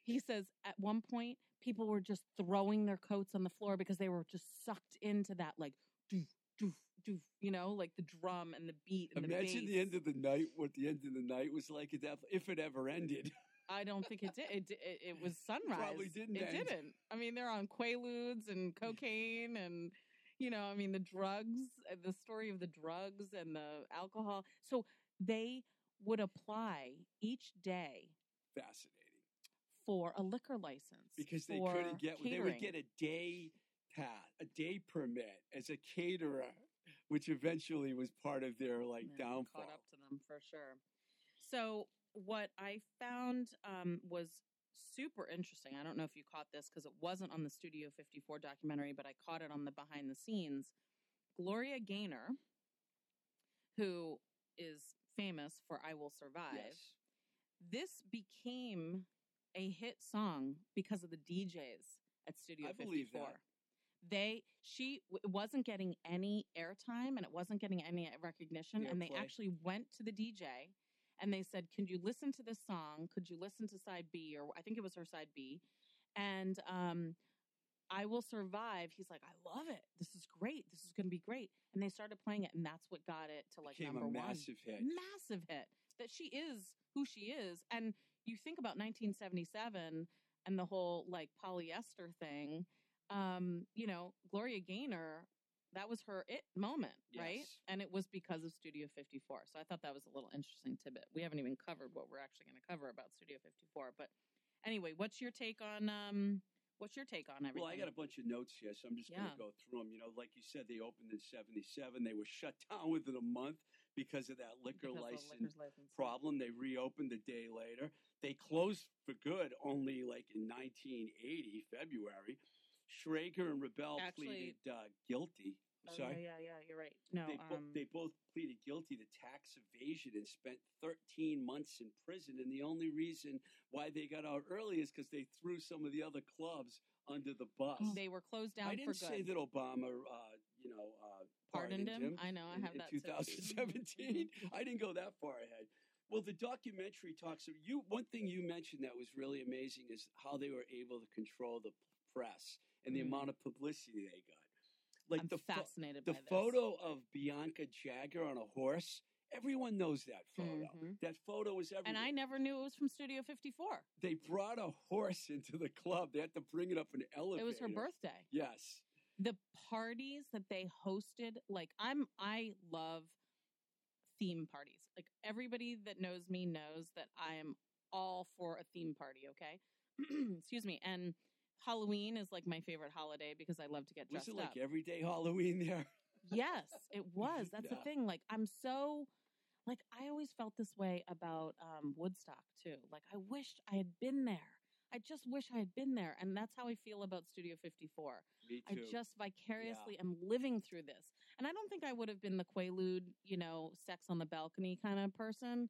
he says at one point people were just throwing their coats on the floor because they were just sucked into that like doof doof doof you know like the drum and the beat and Imagine the the end of the night. What the end of the night was like. If it ever ended. <laughs> I don't think it did. It, it, it was sunrise. Probably didn't It end. didn't. I mean, they're on quaaludes and cocaine and, you know, I mean, the drugs, uh, the story of the drugs and the alcohol. So they would apply each day Fascinating. For a liquor license because they couldn't get they would get a day pass a day permit as a caterer which eventually was part of their like Yeah, downfall Caught up to them for sure. So what I found um, was super interesting. I don't know if you caught this because it wasn't on the Studio 54 documentary, but I caught it on the behind the scenes. Gloria Gaynor, who is famous for "I Will Survive," yes this became a hit song because of the DJs at Studio I 54. believe that. They she w- wasn't getting any airtime and it wasn't getting any recognition and they actually went to the DJ and they said, "Can you listen to this song? Could you listen to side B or I think it was her side B?" And um I will survive. He's like, I love it. This is great. This is going to be great. And they started playing it, and that's what got it to like became number a one massive hit massive hit that she is who she is and you think about 1977 and the whole like polyester thing um you know gloria gaynor that was her it moment right? And it was because of studio 54 so i thought that was a little interesting tidbit. We haven't even covered what we're actually going to cover about studio 54 but anyway what's your take on um what's your take on everything well i got a bunch of notes here so i'm just going to go through them you know like you said they opened in 77 they were shut <laughs> down within a month because of that liquor Because license license. problem. They reopened the day later. They closed for good only like in 1980, February. Schrager and Rubell Actually- pleaded uh, guilty. Oh, Sorry. yeah yeah yeah you're right no They, bo- um, they both pleaded guilty to tax evasion and spent 13 months in prison. And the only reason why they got out early is because they threw some of the other clubs under the bus. they were closed down I didn't say that Obama, uh, you know, uh, pardoned him. I know. I in, have in that 2017. <laughs> I didn't go that far ahead. Well, the documentary talks. You one thing you mentioned that was really amazing is how they were able to control the press and the Mm. amount of publicity they got. Like I'm the fascinated the this. photo of Bianca Jagger on a horse. Everyone knows that photo. Mhm. That photo was everywhere. And I never knew it was from Studio 54. they brought a horse into the club. They had to bring it up an elevator. It was her birthday. Yes. The parties that they hosted, like I'm I love theme parties. Like everybody that knows me knows that I am all for a theme party, okay? <clears throat> Excuse me. And Halloween is like my favorite holiday because I love to get Was dressed it like up. everyday Halloween there? Yes, it <laughs> was. That's Yeah. the thing. Like I'm so like I always felt this way about um Woodstock too. Like I wished I had been there. I just wish I had been there. And that's how I feel about Studio 54. Me too. I just vicariously am living through this. And I don't think I would have been the Quaalude, you know, sex on the balcony kind of person,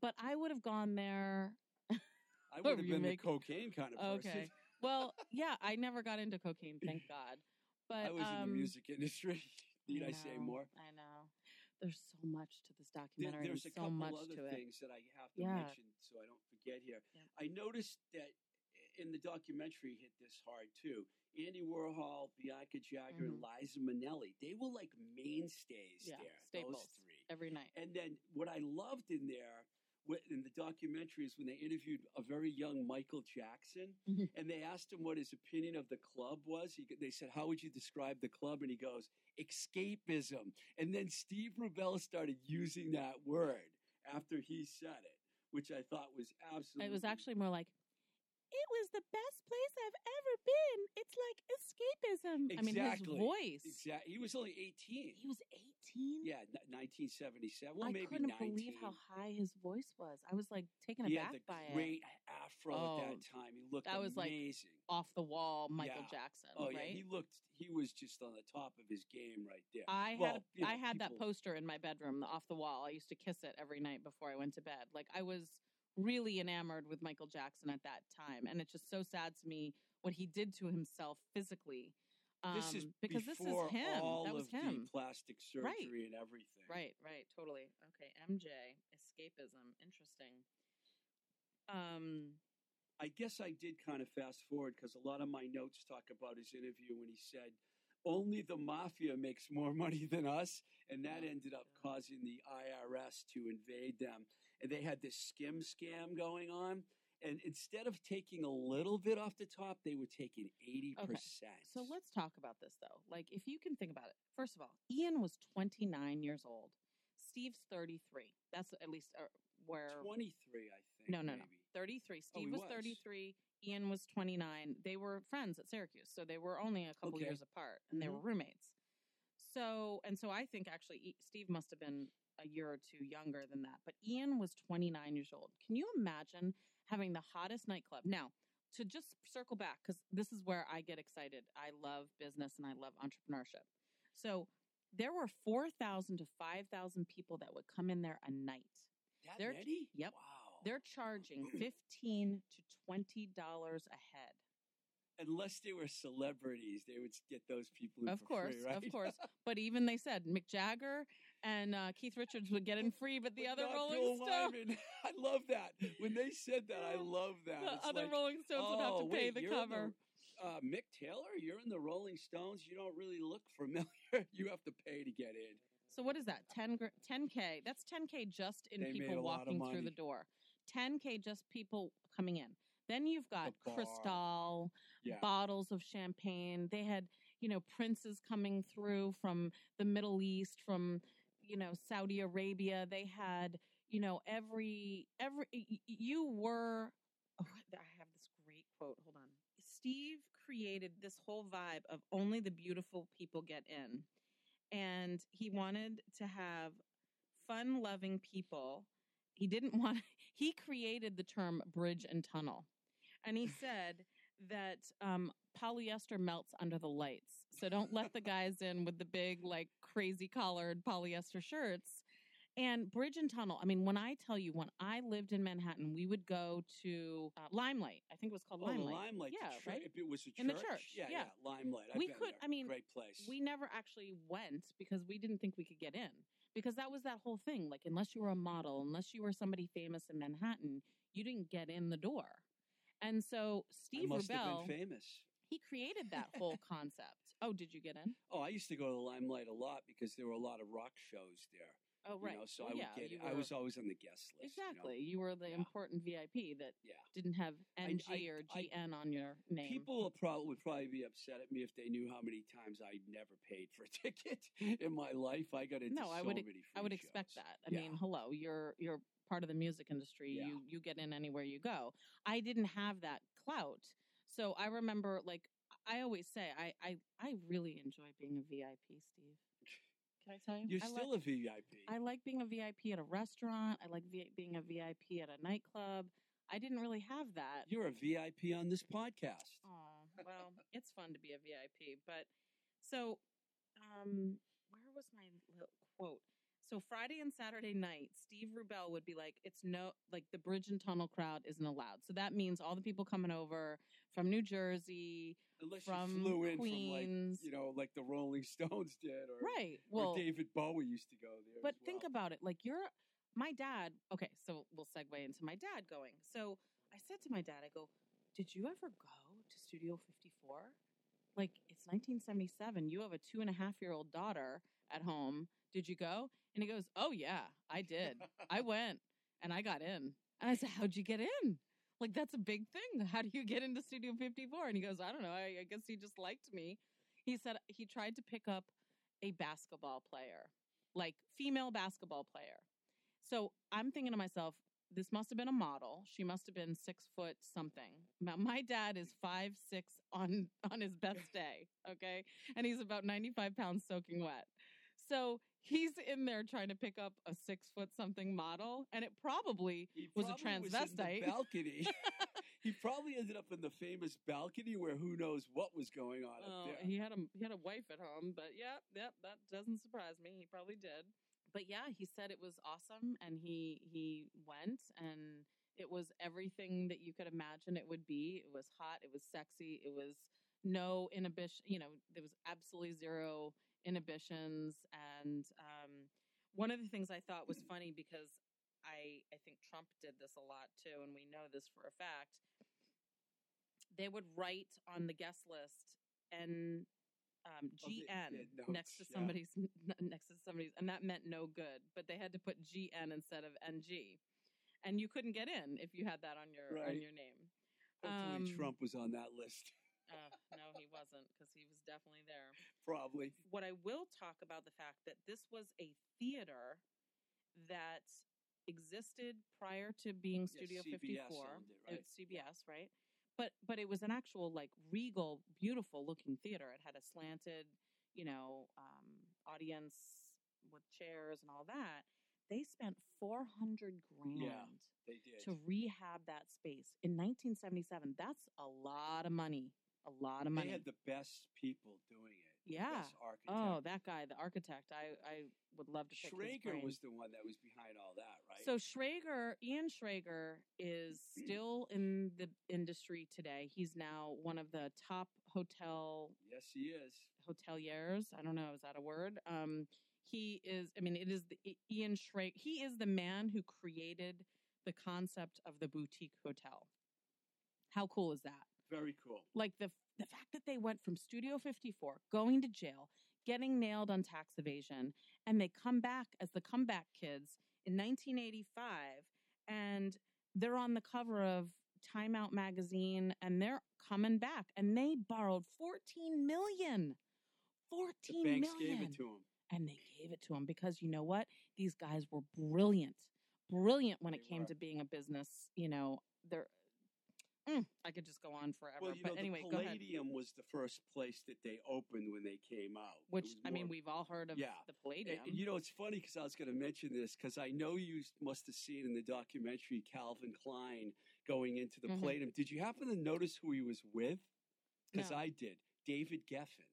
but I would have gone there. <laughs> I would have been make- the cocaine kind of person. Okay. Well, <laughs> yeah, I never got into cocaine, thank God. But I was in um, the music industry. <laughs> Need I, say more? I know. There's so much to this There- documentary. there's a so couple much other to it. things that I have to Yeah. mention so I don't forget here. Yep. I noticed that in the documentary hit this hard too. Andy Warhol, Bianca Jagger, and Liza Minnelli, they were like mainstays Mm-hmm. Yeah, there. staples. Those three. Every night. And then what I loved in there in the documentary is when they interviewed a very young Michael Jackson Mhm. and they asked him what his opinion of the club was. He, they said, How would you describe the club? And he goes, Escapism. And then Steve Rubella started using that word after he said it, which I thought was absolutely. It was actually more like, it was the best place I've ever been. It's like escapism. I mean, his voice. Exactly. He was only 18. He was 18? Yeah, 1977. Well, I maybe couldn't 19. believe how high his voice was. I was like taken he aback had the by it. great afro Oh, at that oh, time. He looked that was, like, amazing. Off the wall, Michael Yeah. Jackson, oh yeah, he looked. He was just on the top of his game right there. I well, had you know, I had that poster in my bedroom, the off the wall. I used to kiss it every night before I went to bed. Like I was really enamored with Michael Jackson at that time, and it's just so sad to me what he did to himself physically. Um, This is because this is him. all that was of the him. plastic surgery and everything. Right, right, totally. Okay, MJ, escapism, interesting. Um, I guess I did kind of fast forward because a lot of my notes talk about his interview when he said, only the mafia makes more <laughs> money than us. And that Yeah. ended up causing the IRS to invade them. And they had this skim scam going on. And instead of taking a little bit off the top, they were taking 80%. Okay. so let's talk about this though. Like, if you can think about it, first of all, Ian was 29 years old. Steve's 33. That's at least uh, where 23, I think. No, no, no. 33. Oh, Steve he was, was. 33. Ian was 29. They were friends at Syracuse, so they were only a couple Okay. years apart, and they Mhm. were roommates. So, and so I think actually Steve must have been a year or two younger than that. But Ian was 29 years old. Can you imagine having the hottest nightclub? Now, to just circle back, because this is where I get excited. I love business and I love entrepreneurship. So, there were 4,000 to 5,000 people that would come in there a night. That They're- many? yep. Wow. They're charging <clears throat> 15 to $20 a head. Unless they were celebrities, they would get those people in Of for course, free, right? of course. <laughs> But even they said Mick Jagger and uh, Keith Richards would get in free, but the But other Rolling Stones. <laughs> I love that. When they said that, I love that. the It's other like, Rolling Stones would have oh, to pay wait, the you're in cover. uh, Mick Taylor, you're in the Rolling Stones. You don't really look familiar. <laughs> you have to pay to get in. So what is that? 10 10k. That's 10k just in They people a lot of walking through the door. 10k just people coming in. Then you've got bar. Cristal, Yeah. bottles of champagne. They had, you know, princes coming through from the Middle East, from, you know, Saudi Arabia. They had, you know, every every you were oh, <laughs> I have this great quote. Hold on. Steve created this whole vibe of only the beautiful people get in. And he wanted to have fun-loving people. He didn't <laughs> want he created the term bridge and tunnel. And he <laughs> said that um, polyester melts under the lights. So don't let the guys in with the big, like crazy collared polyester shirts. And Bridge and Tunnel, I mean, when I tell you, when I lived in Manhattan, we would go to uh, Limelight. I think it was called Oh, Limelight. Limelight. Yeah, chur- right? If it was a church. In the church, Yeah, yeah. Limelight. I've We could- there. I mean, great place. We never actually went because we didn't think we could get in. Because that was that whole thing. Like, unless you were a model, unless you were somebody famous in Manhattan, you didn't get in the door. And so I Steve must Rubell, have been famous. He created that <laughs> whole concept. Oh, did you get in? Oh, I used to go to the Limelight a lot because there were a lot of rock shows there. Oh, you right. know, so Well, I would yeah, get you it. I was always on the guest list. you know. Exactly. You, were the Yeah. important VIP that Yeah. didn't have I- NG I- or I- GN on your name. People will probably would probably be upset at me if they knew how many times I never paid for a <laughs> ticket in my life. I got into No, I would- many. I would free expect shows. that. I Yeah. mean, hello, you're you're part of the music industry. Yeah. You you get in anywhere you go. I didn't have that clout. So I remember like I always say I I, I really enjoy being a VIP, Steve. Can I tell you? You're I still like, a VIP. I like being a VIP at a restaurant. I like v- being a VIP at a nightclub. I didn't really have that. You're a VIP on this podcast. Oh, well, it's fun to be a VIP. But so, um, where was my? So Friday and Saturday night, Steve Rubell would be like, "It's no like the Bridge and Tunnel crowd isn't allowed." So that means all the people coming over from New Jersey, Unless from you flew in Queens, from like you know, like the Rolling Stones did, or right? or Well, David Bowie used to go there. but as think about it. Like you're my dad. Okay, so we'll segue into my dad going. So I said to my dad, I go, "Did you ever go to Studio 54? Like it's 1977. You have a two and a half year old daughter at home. Did you go?" And he goes, "Oh yeah, I did. <laughs> I went and I got in." And I said, "How'd you get in?" Like that's a big thing. How do you get into Studio 54? And he goes, "I don't know. I, I guess he just liked me." He said he tried to pick up a basketball player, like female basketball player. So I'm thinking to myself, this must have been a model. She must have been six foot something. My dad is five six on on his best <laughs> day, okay, and he's about ninety five pounds soaking wet. So he's in there trying to pick up a six foot something model, and it probably He was a probably in the transvestite. balcony. <laughs> he probably ended up in the famous balcony where who knows what was going on Oh, up there. he had a he had a wife at home, but yeah, yep, that doesn't surprise me. He probably did. But yeah, he said it was awesome, and he he went, and it was everything that you could imagine it would be. It was hot. It was sexy. It was no inhibition. You know, there was absolutely zero inhibitions. And um, one of the things I thought was funny because I I think Trump did this a lot too, and we know this for a fact. They would write on the guest list and um, Oh, GN next to notes, yeah. somebody's next to somebody's, and that meant no good. But they had to put GN instead of NG, and you couldn't get in if you had that on your on your name. Hopefully, um, Trump was on that list. Uh, no, he wasn't because he was definitely there. Probably. What I will talk about the fact that this was a theater that existed prior to being Studio CBS 54. owned it, right? It's CBS, right? But but it was an actual like regal, beautiful looking theater. It had a slanted, you know, um, audience with chairs and all that. They spent four hundred grand They did. to rehab that space in 1977. That's a lot of money. A lot of money. They had the best people doing it. Yeah. Best architect. Oh, that guy, the architect. I, I would love to Schrager was the one that was behind all that, right? So Schrager, Ian Schrager is still in the industry today. He's now one of the top hotel yes, he is. hoteliers. I don't know, is that a word? Um, he is. I mean, it is the Ian Schrager. He is the man who created the concept of the boutique hotel. How cool is that? Very cool. like the the fact that they went from Studio 54 going to jail, getting nailed on tax evasion, and they come back as the comeback kids in 1985 and they're on the cover of Time Out magazine and they're coming back and they borrowed 14 million. The banks million. gave it to him. and they gave it to him because you know what? These guys were brilliant. Brilliant when it came were. to being a business, you know, they're Mm, I could just go on forever. Well, you but know, anyway, the go ahead. Palladium was the first place that they opened when they came out. Which was I mean, we've all heard of Yeah. the And- Palladium. and you know, it's funny because I was going to mention this because I know you must have seen in the documentary Calvin Klein going into the Mhm. Palladium. Did you happen to notice who he was with? Because No. I did. David Geffen.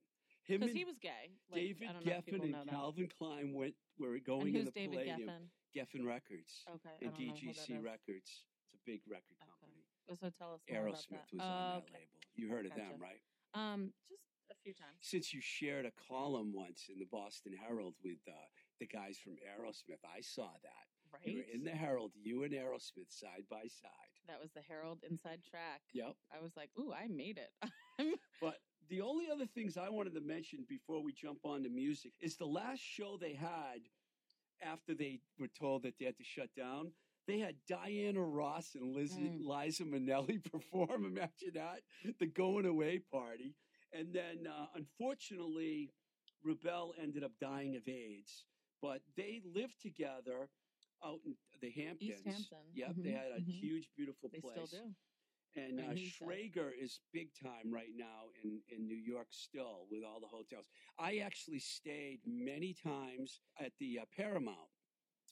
Him because and he was gay. Like, David I don't know Geffen and know that. Calvin Klein went were And going in the David Palladium. Geffen? Geffen Records Okay, I and don't know who that DGC. Records. It's a big record company. So tell us more about Aerosmith that. was on that okay. label. You heard of Gotcha. them, right? Um, just a few times. Since you shared a column once in the Boston Herald with uh, the guys from Aerosmith, I saw that. Right. You were in the Herald, you and Aerosmith side by side. that was the Herald Inside Track. Yep. I was like, ooh, I made it. <laughs> But the only other things I wanted to mention before we jump on to music is the last show they had after they were told that they had to shut down. They had Diana Ross and Liz, Mm. Liza Minnelli <laughs> perform. Imagine that. The going away party. And then, uh, unfortunately, Rubell ended up dying of AIDS. But they lived together out in the Hamptons. East Hampton. Yep. They Mhm, had a mhm. huge, beautiful they place. still do. And uh, uh, Schrager is big time right now in, in New York still with all the hotels. I actually stayed many times at the uh, Paramount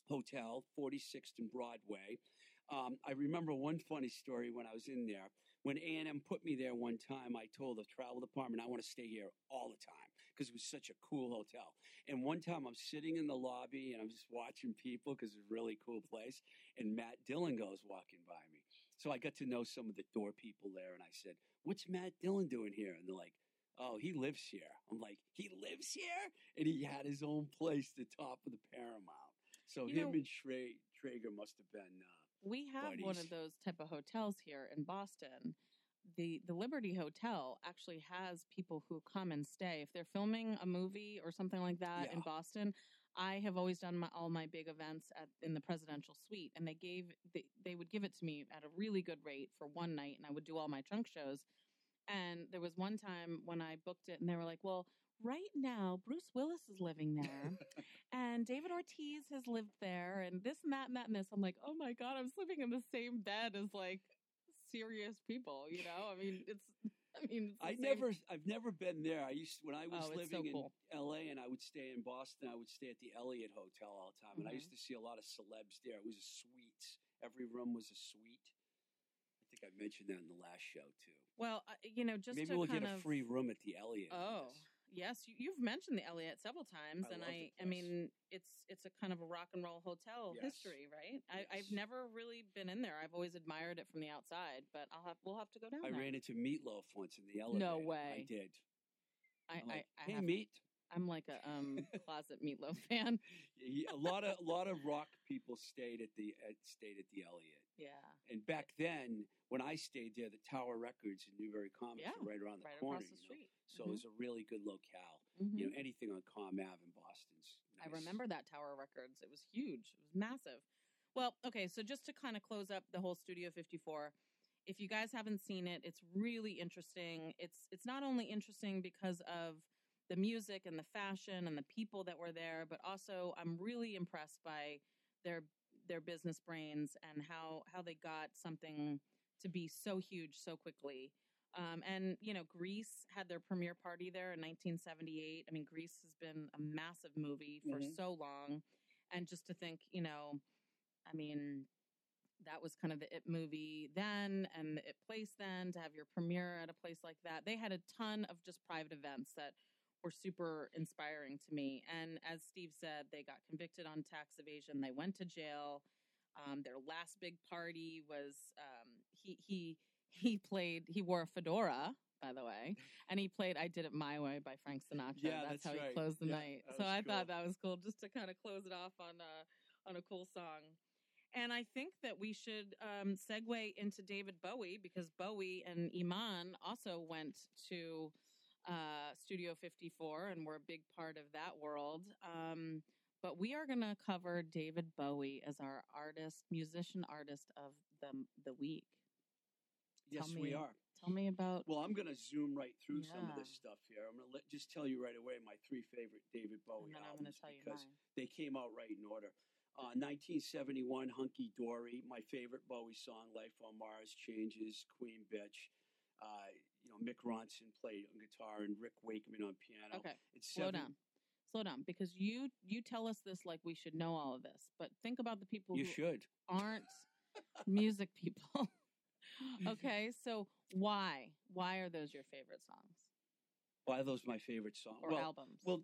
Hotel, 46th and Broadway. Um, I remember one funny story when I was in there. When A&M put me there one time, I told the travel department, I want to stay here all the time because it was such a cool hotel. And one time I'm sitting in the lobby and I'm just watching people because it's a really cool place. And Matt Dillon goes walking by me. So I got to know some of the door people there, and I said, "What's Matt Dillon doing here?" And they're like, "Oh, he lives here." I'm like, "He lives here?" And he had his own place, the top of the Paramount. So You him know- and Schra- Traeger must have been. Uh, We have one of those type of hotels here in Boston. The the Liberty Hotel actually has people who come and stay. If they're filming a movie or something like that in Boston, I have always done my, all my big events at in the presidential suite, and they gave they, they would give it to me at a really good rate for one night, and I would do all my trunk shows. And there was one time when I booked it, and they were like, "Well, right now Bruce Willis is living there, <laughs> and David Ortiz has lived there, and this and that and that and this." I'm like, "Oh my god, I'm sleeping in the same bed as like serious people," you know? I mean, it's <laughs> I mean, I same. never, I've never been there. I used when I was Oh, so living cool. in L.A. and I would stay in Boston. I would stay at the Eliot Hotel all the time, and I used to see a lot of celebs there. It was a suite. Every room was a suite. I think I mentioned that in the last show too. Well, uh, you know, just Maybe we'll get a of, free room at the Eliot. Oh, yes, you, you've mentioned the Eliot several times, I and I, I mean, it's it's a kind of a rock and roll hotel Yes. history, right? I, I've never really been in there. I've always admired it from the outside, but I'll have we'll have to go down I there. ran into Meatloaf once in the elevator. No way. I did. I, like, I, I hey, have, Meat. I'm like a um <laughs> closet meatloaf fan. A lot of a lot of rock people stayed at the at, stayed at the Eliot. Yeah, And back then, when I stayed there, the Tower Records in Newbury Commons Yeah, were right around the right corner. across the you know? So Mhm. it was a really good locale. Mhm. You know, anything on Com Ave in Boston's. I remember that Tower Records. It was huge. It was massive. Well, okay, so just to kind of close up the whole Studio 54, if you guys haven't seen it, it's really interesting. It's it's not only interesting because of the music and the fashion and the people that were there, but also I'm really impressed by their their business brains and how how they got something to be so huge so quickly. Um, and you know, Grease had their premiere party there in 1978. I mean, Grease has been a massive movie for Mhm. so long, and just to think, you know, I mean, that was kind of the it movie then, and the it place then to have your premiere at a place like that. They had a ton of just private events that were super inspiring to me. And as Steve said, they got convicted on tax evasion. They went to jail. Um, their last big party was um, he he he played he wore a fedora by the way and he played i did it my way by frank sinatra. Yeah, that's, that's how he closed the Yeah, night. so i cool. thought that was cool just to kind of close it off on a on a cool song. And i think that we should um, segue into david bowie because bowie and iman also went to uh, studio 54 and were a big part of that world. Um, but we are going to cover David Bowie as our artist, musician artist of the the week. Yes, Tell we are. Tell me about. Well, I'm going to zoom right through some of this stuff here. I'm going to just tell you right away my three favorite David Bowie and then I'm albums going to tell you because mine. they came out right in order. Uh, 1971, Hunky Dory, my favorite Bowie song, Life on Mars, Changes, Queen Bitch. Uh, you know, Mick Ronson played on guitar and Rick Wakeman on piano. Okay, It's slow seven- down, slow down, because you you tell us this like we should know all of this, but think about the people You who should. aren't music people. <laughs> okay, so why why are those your favorite songs Why are those my favorite songs? or well, albums? Well,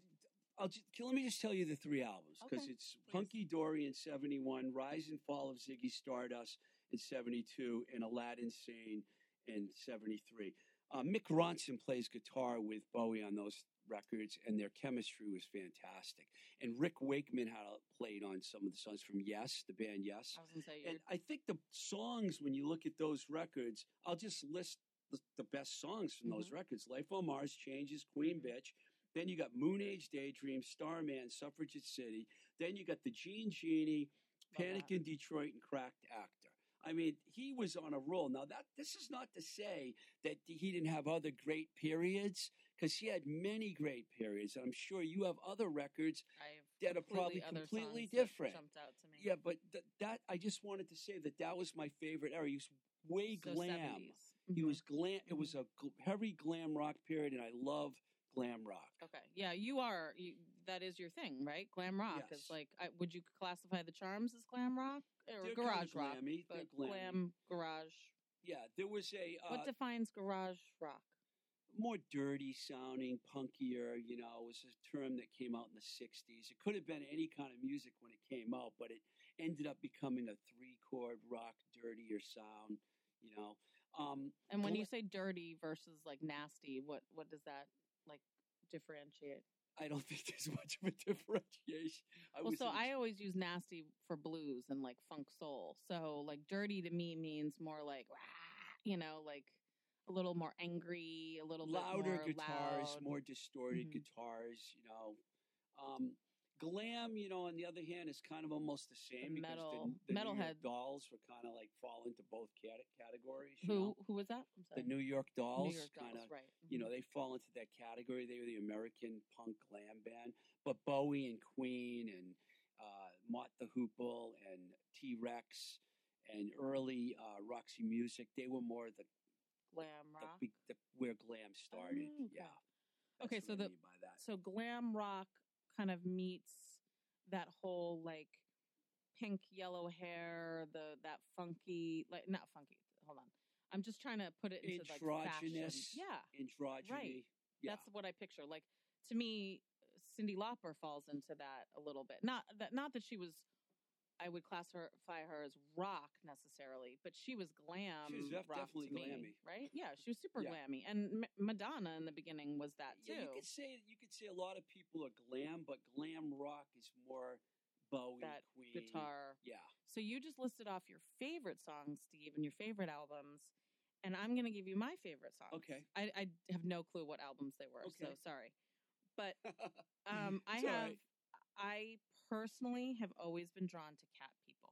I'll just, let me just tell you the three albums because Okay, it's please. Hunky Dory in '71, Rise and Fall of Ziggy Stardust in '72, and Aladdin Sane in '73. Uh, Mick Ronson plays guitar with Bowie on those records, and their chemistry was fantastic. And Rick Wakeman had played on some of the songs from Yes, the band Yes. I was to say And I think the songs, when you look at those records, I'll just list the, the best songs from those Mm-hmm. records Life on Mars, Changes, Queen Bitch. Then you got Moon Age Daydream, Starman, Suffragette City. Then you got the Jean Genie, Panic in Detroit, and Cracked Actor. I mean, he was on a roll. Now that this is not to say that he didn't have other great periods, because he had many great periods. I'm sure you have other records I have that are probably completely different. Jumped out to me. Yeah, but th- that I just wanted to say that that was my favorite era. He was way So glam. 70s. He Mhm. was glam. It was a gl- heavy glam rock period, and I love glam rock. Okay. Yeah, you are. You, that is your thing, right? Glam rock Yes. is like. I, would you classify the Charms as glam rock or They're garage kinda rock? glammy. But glam garage. Yeah, there was a uh, what defines garage rock? More dirty sounding, punkier. You know, was a term that came out in the '60s. It could have been any kind of music when it came out, but it ended up becoming a three-chord rock, dirtier sound. You know, um, And when you say dirty versus like nasty, what what does that like differentiate? I don't <laughs> think there's much of a differentiation. I well, so I always use nasty for blues and like funk soul. So like dirty to me means more like "Wah," you know, like a little more angry, a little louder more guitars, loud. more distorted Mhm. guitars. You know, um, glam. You know, on the other hand, is kind of almost the same The metal- the, the metalhead. dolls were kind of like fall into both cat- categories. You know? Who who was that? I'm The. New York dolls, New York kind Dolls, of. right? You mhm. know, they fall into that category. They were the American punk glam band. But Bowie and Queen and uh, Mott the Hoople and T Rex and early uh, Roxy Music, they were more the glam rock. be- the, where glam started. Oh, okay. Yeah. Okay, That's so I the- mean by that. so glam rock kind of meets that whole like pink yellow hair, the that funky like not funky. Hold on, I'm just trying to put it into like fashion. Yeah, androgyny. Yeah. that's what I picture. Like to me, Cyndi Lauper falls into that a little bit. Not that not that she was. I would classify her as rock necessarily, but she was glam. She was def- definitely to me, glammy. right? Yeah, she was super Yeah. glammy, and M- Madonna in the beginning was that too. Yeah, you could say you could say a lot of people are glam, but glam rock is more Bowie, That Queen, guitar. Yeah, So you just listed off your favorite songs, Steve, and your favorite albums, and I'm going to give you my favorite songs. Okay. I, I have no clue what albums they were, so Okay. sorry. But <laughs> um, I have, right. I personally have always been drawn to Cat People.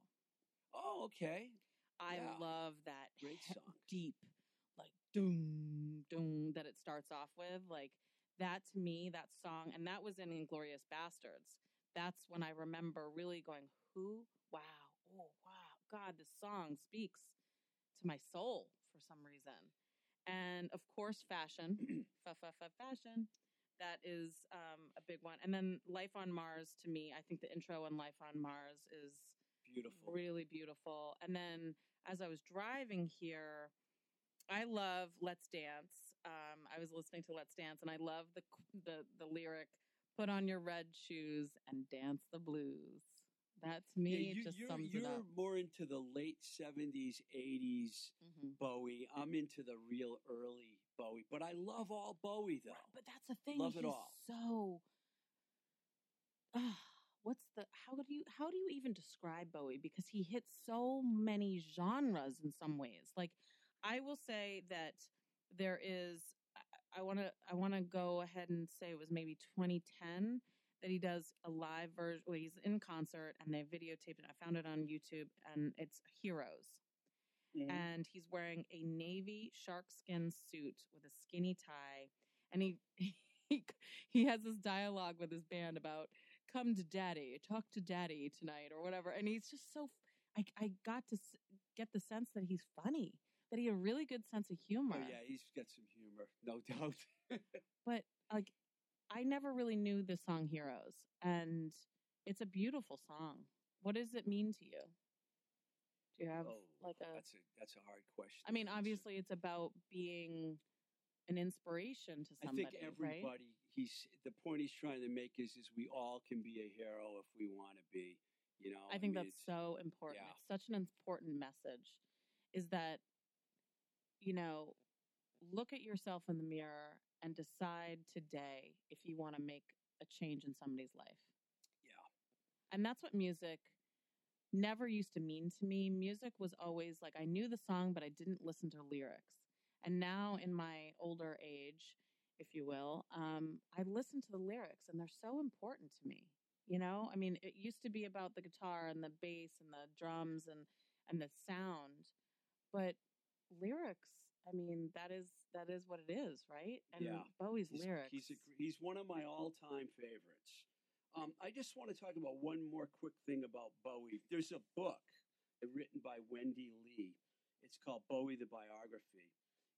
oh, okay, I Yeah. love that Great he- deep, like doom doom that it starts off with. Like that to me, that song, and that was in Inglourious Basterds. That's when I remember really going, "Who? Wow! Oh, wow! God, this song speaks to my soul for some reason." And of course, fashion, <clears throat> fa fa fa fashion. That is um, a big one. And then Life on Mars to me, I think the intro on Life on Mars is beautiful. really beautiful. And then as I was driving here, I love Let's Dance. Um, I was listening to Let's Dance, and I love the the the lyric "Put on your red shoes and dance the blues." That's me yeah, you, just you're, sums you're it up. more into the late '70s, '80s Mhm. Bowie. I'm into the real early Bowie, but I love all Bowie though. Right, but that's the thing. Love it all. So, ah, <sighs> what's the how do you how do you even describe Bowie? Because he hits so many genres in some ways. Like, I will say that there is. I want to I want to go ahead and say it was maybe 2010 that he does a live version. Well, he's in concert and they videotaped it. I found it on YouTube and it's Heroes Mhm. and he's wearing a navy sharkskin suit with a skinny tie and he <laughs> he he has this dialogue with his band about come to daddy talk to daddy tonight or whatever and he's just so i, I got to get the sense that he's funny that he had a really good sense of humor Oh yeah, he's got some humor, no <laughs> doubt. but like i never really knew the song heroes and it's a beautiful song what does it mean to you do you have oh, like a that's a that's a hard question. I mean, obviously, it's about being an inspiration to somebody. I think right? everybody. He's the point he's trying to make is is we all can be a hero if we want to be. You know, I think mean, that's so important. yeah. It's such an important message. Is that you know, look at yourself in the mirror and decide today if you want to make a change in somebody's life. Yeah. And that's what music never used to mean to me. Music was always like I knew the song, but I didn't listen to lyrics. And now, in my older age, if you will, um, I listen to the lyrics, and they're so important to me. You know, I mean, it used to be about the guitar and the bass and the drums and and the sound, but lyrics. I mean, that is that is what it is, right? And Yeah. Bowie's He's, lyrics. He's a, he's one of my all time favorites. Um, I just want to talk about one more quick thing about Bowie. There's a book written by Wendy Leigh. It's called Bowie the Biography.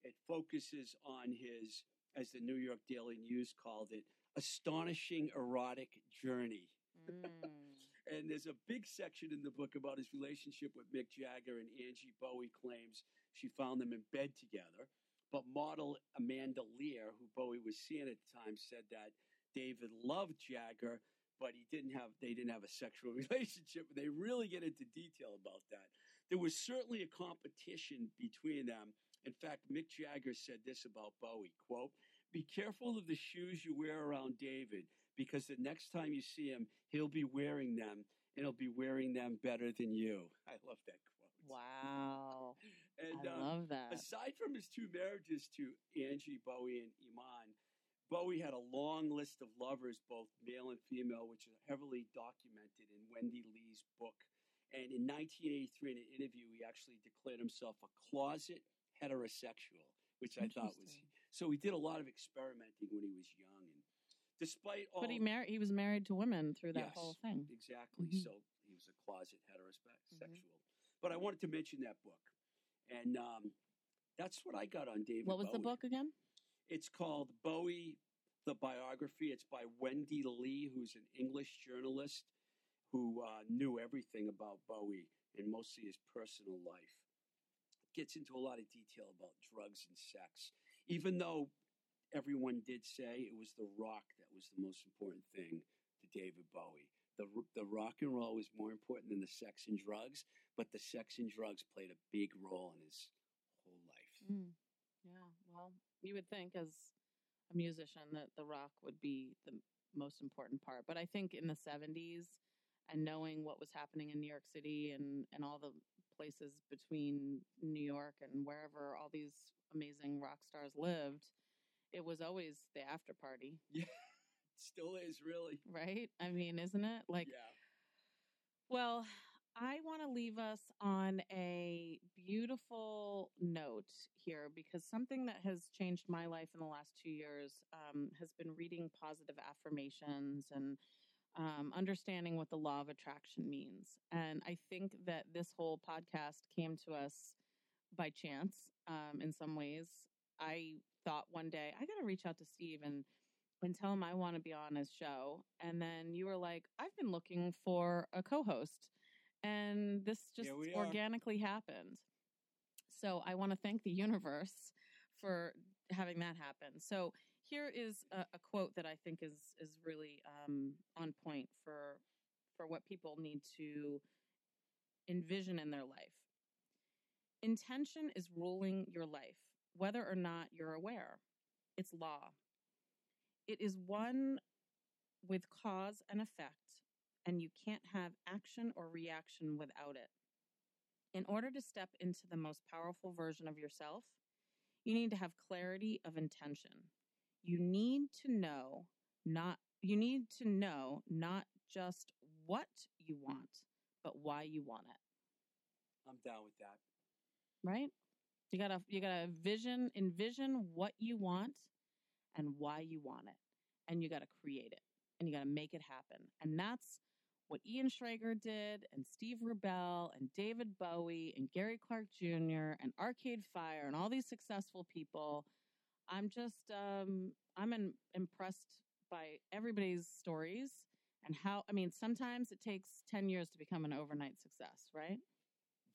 It focuses on his, as the New York Daily News called it, astonishing erotic journey. Mm. <laughs> And there's a big section in the book about his relationship with Mick Jagger, and Angie Bowie claims she found them in bed together. But model Amanda Lear, who Bowie was seeing at the time, said that David loved Jagger, but he didn't have they didn't have a sexual <laughs> relationship. They really get into detail about that. There was certainly a competition between them. In fact, Mick Jagger said this about Bowie, quote, be careful of the shoes you wear around David because the next time you see him, he'll be wearing them and he'll be wearing them better than you. <laughs> I love that quote. Wow. <laughs> And I um, love that. aside from his two marriages to Angie Bowie and Iman, Bowie had a long list of lovers, both male and female, which is heavily documented in Wendy Leigh's book. And in 1983, in an interview, he actually declared himself a closet heterosexual, which I thought was so. He did a lot of experimenting when he was young, and despite all But he married. He was married to women through that Yes. whole thing. Exactly. Mhm. So he was a closet heterosexual. Mhm. But I wanted to mention that book. And um, That's what I got on David. What was the book again? It's called Bowie, the biography. It's by Wendy Leigh, who's an English journalist who uh, knew everything about Bowie and mostly his personal life. Gets into a lot of detail about drugs and sex, even though everyone did say it was the rock that was the most important thing to David Bowie. The, the rock and roll was more important than the sex and drugs, but the sex and drugs played a big role in his whole life. Mm. Yeah, well, you would think as a musician that the rock would be the most important part. But I think in the 70s and knowing what was happening in New York City and, and all the places between New York and wherever all these amazing rock stars lived, it was always the after party, Yeah, <laughs> Still is really. right? I mean, isn't it? Like, yeah. Well, I want to leave us on a beautiful note here because something that has changed my life in the last two years um, has been reading positive affirmations and um, understanding what the law of attraction means. And I think that this whole podcast came to us by chance um, in some ways. I thought one day, I got to reach out to Steve and and tell him I want to be on his show. And then you were like, I've been looking for a co host. And this just Here we are. organically happened. So I want to thank the universe for having that happen. So here is a, a quote that I think is is really um, on point for for what people need to envision in their life. Intention is ruling your life, whether or not you're aware. It's law. It is one with cause and effect, and you can't have action or reaction without it. In order to step into the most powerful version of yourself, you need to have clarity of intention. You need to know not you need to know not just what you want, but why you want it, I'm down with that. right? You got to you got to vision envision what you want and why you want it. And you got to create it and you got to make it happen. And that's what Ian Schrager did, and Steve Rubell, and David Bowie, and Gary Clark Jr., and Arcade Fire, and all these successful people. I'm just, um, I'm in, impressed by everybody's stories and how, I mean, sometimes it takes 10 years to become an overnight success, right?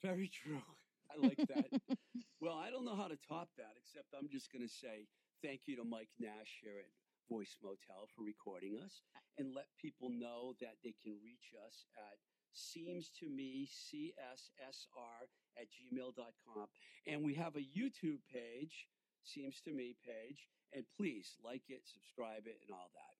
Very true. <laughs> I like that. well, I don't know how to top that, except I'm just going to say thank you to Mike Nash here at Voice Motel for recording us and let people know that they can reach us at seems to me cssr at gmail.com and we have a youtube page seems to me page and please like it subscribe it and all that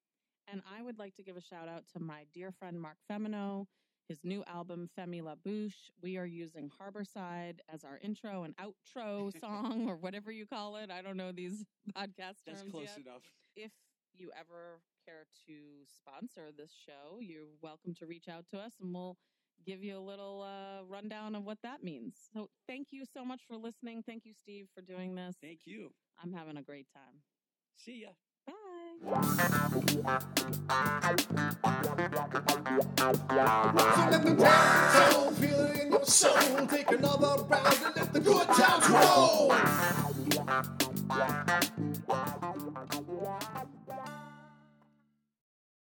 And I would like to give a shout out to my dear friend Mark Femino, his new album Femi La Bouche. We are using Harborside as our intro and outro <laughs> song, or whatever you call it. I don't know these <laughs> podcast that's terms close yet. enough If you ever care to sponsor this show, you're welcome to reach out to us and we'll give you a little uh, rundown of what that means. So thank you so much for listening. Thank you, Steve, for doing this. Thank you. I'm having a great time. See ya. Bye.